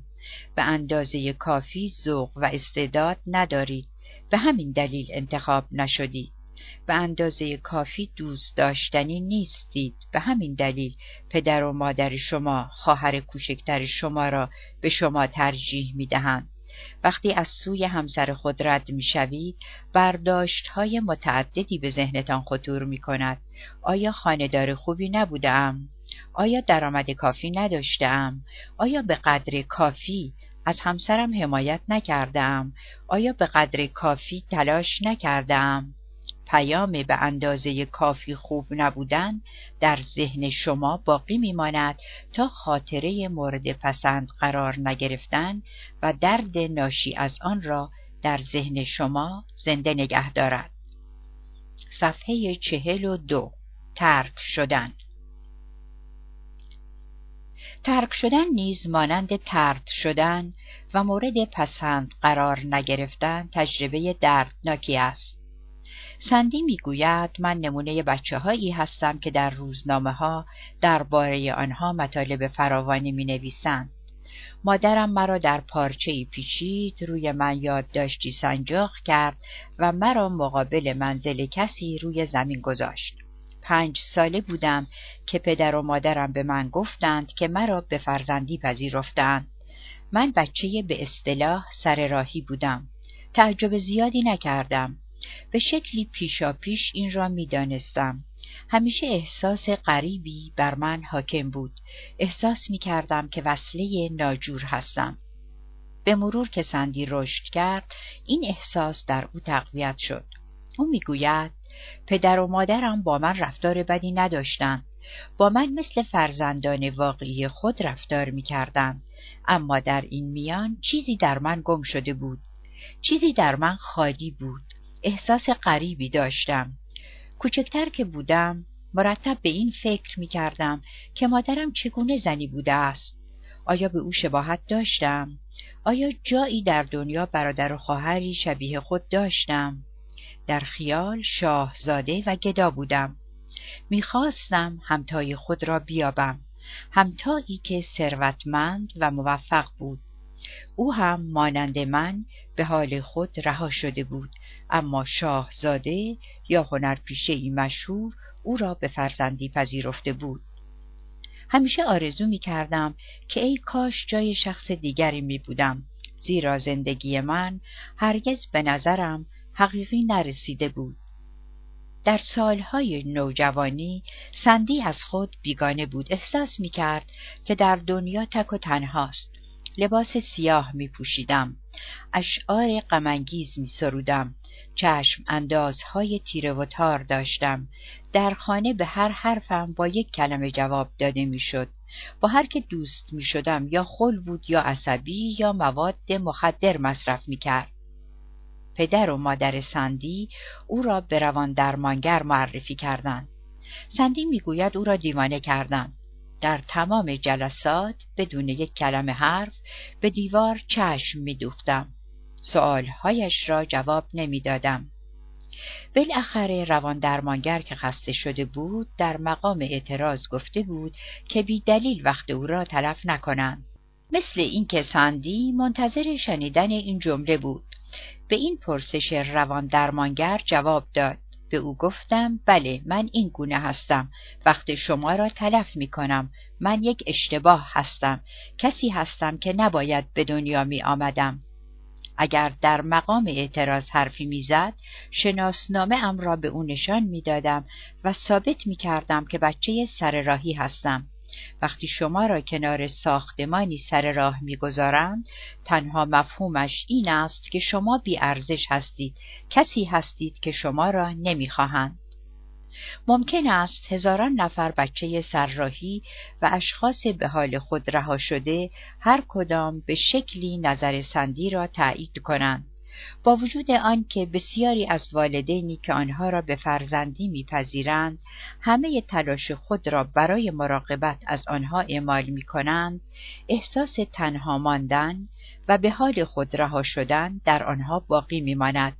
به اندازه کافی ذوق و استعداد ندارید به همین دلیل انتخاب نشدید به اندازه کافی دوست داشتنی نیستید به همین دلیل پدر و مادر شما خواهر کوچکتر شما را به شما ترجیح می دهند. وقتی از سوی همسر خود رد می شوید برداشت های متعددی به ذهنتان خطور می کند. آیا خاندار خوبی نبودم؟ آیا درآمد کافی نداشتم؟ آیا به قدر کافی از همسرم حمایت نکردم. آیا به قدر کافی تلاش نکردم؟ پیام به اندازه کافی خوب نبودن در ذهن شما باقی میماند تا خاطره مورد پسند قرار نگرفتن و درد ناشی از آن را در ذهن شما زنده نگه دارد. صفحه چهل و دو. ترک شدن. ترک شدن نیز مانند ترد شدن و مورد پسند قرار نگرفتن تجربه دردناکی است. سندی می‌گوید من نمونه بچه هایی هستم که در روزنامه ها درباره آنها مطالب فراوانی می نویسند. مادرم مرا در پارچه پیچید روی من یادداشتی سنجاق کرد و مرا مقابل منزل کسی روی زمین گذاشت. پنج ساله بودم که پدر و مادرم به من گفتند که مرا به فرزندی پذیرفتند. من بچه به اصطلاح سر راهی بودم. تعجب زیادی نکردم. به شکلی پیشا پیش این را می دانستم. همیشه احساس غریبی بر من حاکم بود. احساس می کردم که وصله ناجور هستم. به مرور که سندی رشد کرد این احساس در او تقویت شد. او می‌گوید پدر و مادرم با من رفتار بدی نداشتند. با من مثل فرزندان واقعی خود رفتار می اما در این میان چیزی در من گم شده بود. چیزی در من خالی بود. احساس غریبی داشتم. کوچکتر که بودم مرتب به این فکر می کردم که مادرم چگونه زنی بوده است. آیا به او شباهت داشتم؟ آیا جایی در دنیا برادر و خواهری شبیه خود داشتم؟ در خیال شاهزاده و گدا بودم. می‌خواستم همتای خود را بیابم همتایی که ثروتمند و موفق بود. او هم مانند من به حال خود رها شده بود اما شاهزاده یا هنرپیشه ای مشهور او را به فرزندی پذیرفته بود. همیشه آرزو می کردم که ای کاش جای شخص دیگری می بودم زیرا زندگی من هرگز به نظرم حقیقی نرسیده بود. در سالهای نوجوانی سندی از خود بیگانه بود احساس می کرد که در دنیا تک و تنهاست. لباس سیاه می پوشیدم. اشعار غمانگیز می سرودم. چشم اندازهای تیره و تار داشتم. در خانه به هر حرفم با یک کلمه جواب داده می شد. با هر که دوست می شدم یا خل بود یا عصبی یا مواد مخدر مصرف می کرد. پدر و مادر سندی او را به روان درمانگر معرفی کردند. سندی می‌گوید او را دیوانه کردند. در تمام جلسات بدون یک کلمه حرف به دیوار چشم میدوختم. سؤالهایش را جواب نمی‌دادم. بالاخره روان درمانگر که خسته شده بود در مقام اعتراض گفته بود که بی دلیل وقت او را تلف نکنند. مثل اینکه سندی منتظر شنیدن این جمله بود. به این پرسش روان درمانگر جواب داد. به او گفتم بله من این گونه هستم. وقت شما را تلف می کنم من یک اشتباه هستم. کسی هستم که نباید به دنیا می آمدم اگر در مقام اعتراض حرفی می‌زد شناسنامه ام را به او نشان می‌دادم و ثابت می‌کردم که بچه سر راهی هستم. وقتی شما را کنار ساختمانی سر راه می‌گذارند تنها مفهومش این است که شما بیارزش هستید کسی هستید که شما را نمی‌خواهند. ممکن است هزاران نفر بچه سرراهی و اشخاص به حال خود رها شده هر کدام به شکلی نظر سندی را تایید کنند. با وجود آنکه بسیاری از والدینی که آنها را به فرزندی میپذیرند همه تلاش خود را برای مراقبت از آنها اعمال می کنند احساس تنها ماندن و به حال خود رها شدن در آنها باقی میماند.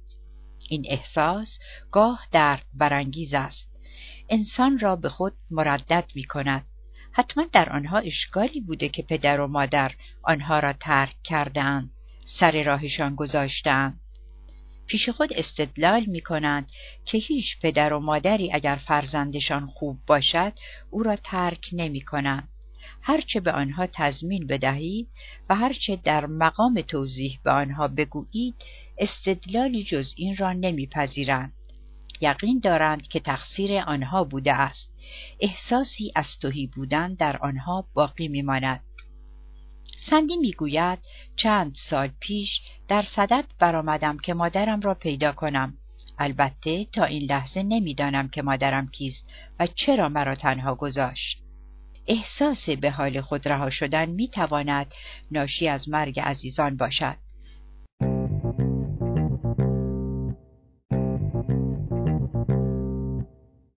این احساس گاه درد برانگیز است. انسان را به خود مردد می کند حتما در آنها اشکالی بوده که پدر و مادر آنها را ترک کردند سر راهشان گذاشتند پیش خود استدلال می کنند که هیچ پدر و مادری اگر فرزندشان خوب باشد او را ترک نمی کنند هرچه به آنها تضمین بدهید و هرچه در مقام توضیح به آنها بگویید استدلالی جز این را نمیپذیرند. یقین دارند که تقصیر آنها بوده است. احساسی از توهی بودن در آنها باقی میماند. سندی می‌گوید چند سال پیش در صدد برآمدم که مادرم را پیدا کنم. البته تا این لحظه نمی‌دانم که مادرم کیست و چرا مرا تنها گذاشت. احساس به حال خود رها شدن می تواند ناشی از مرگ عزیزان باشد.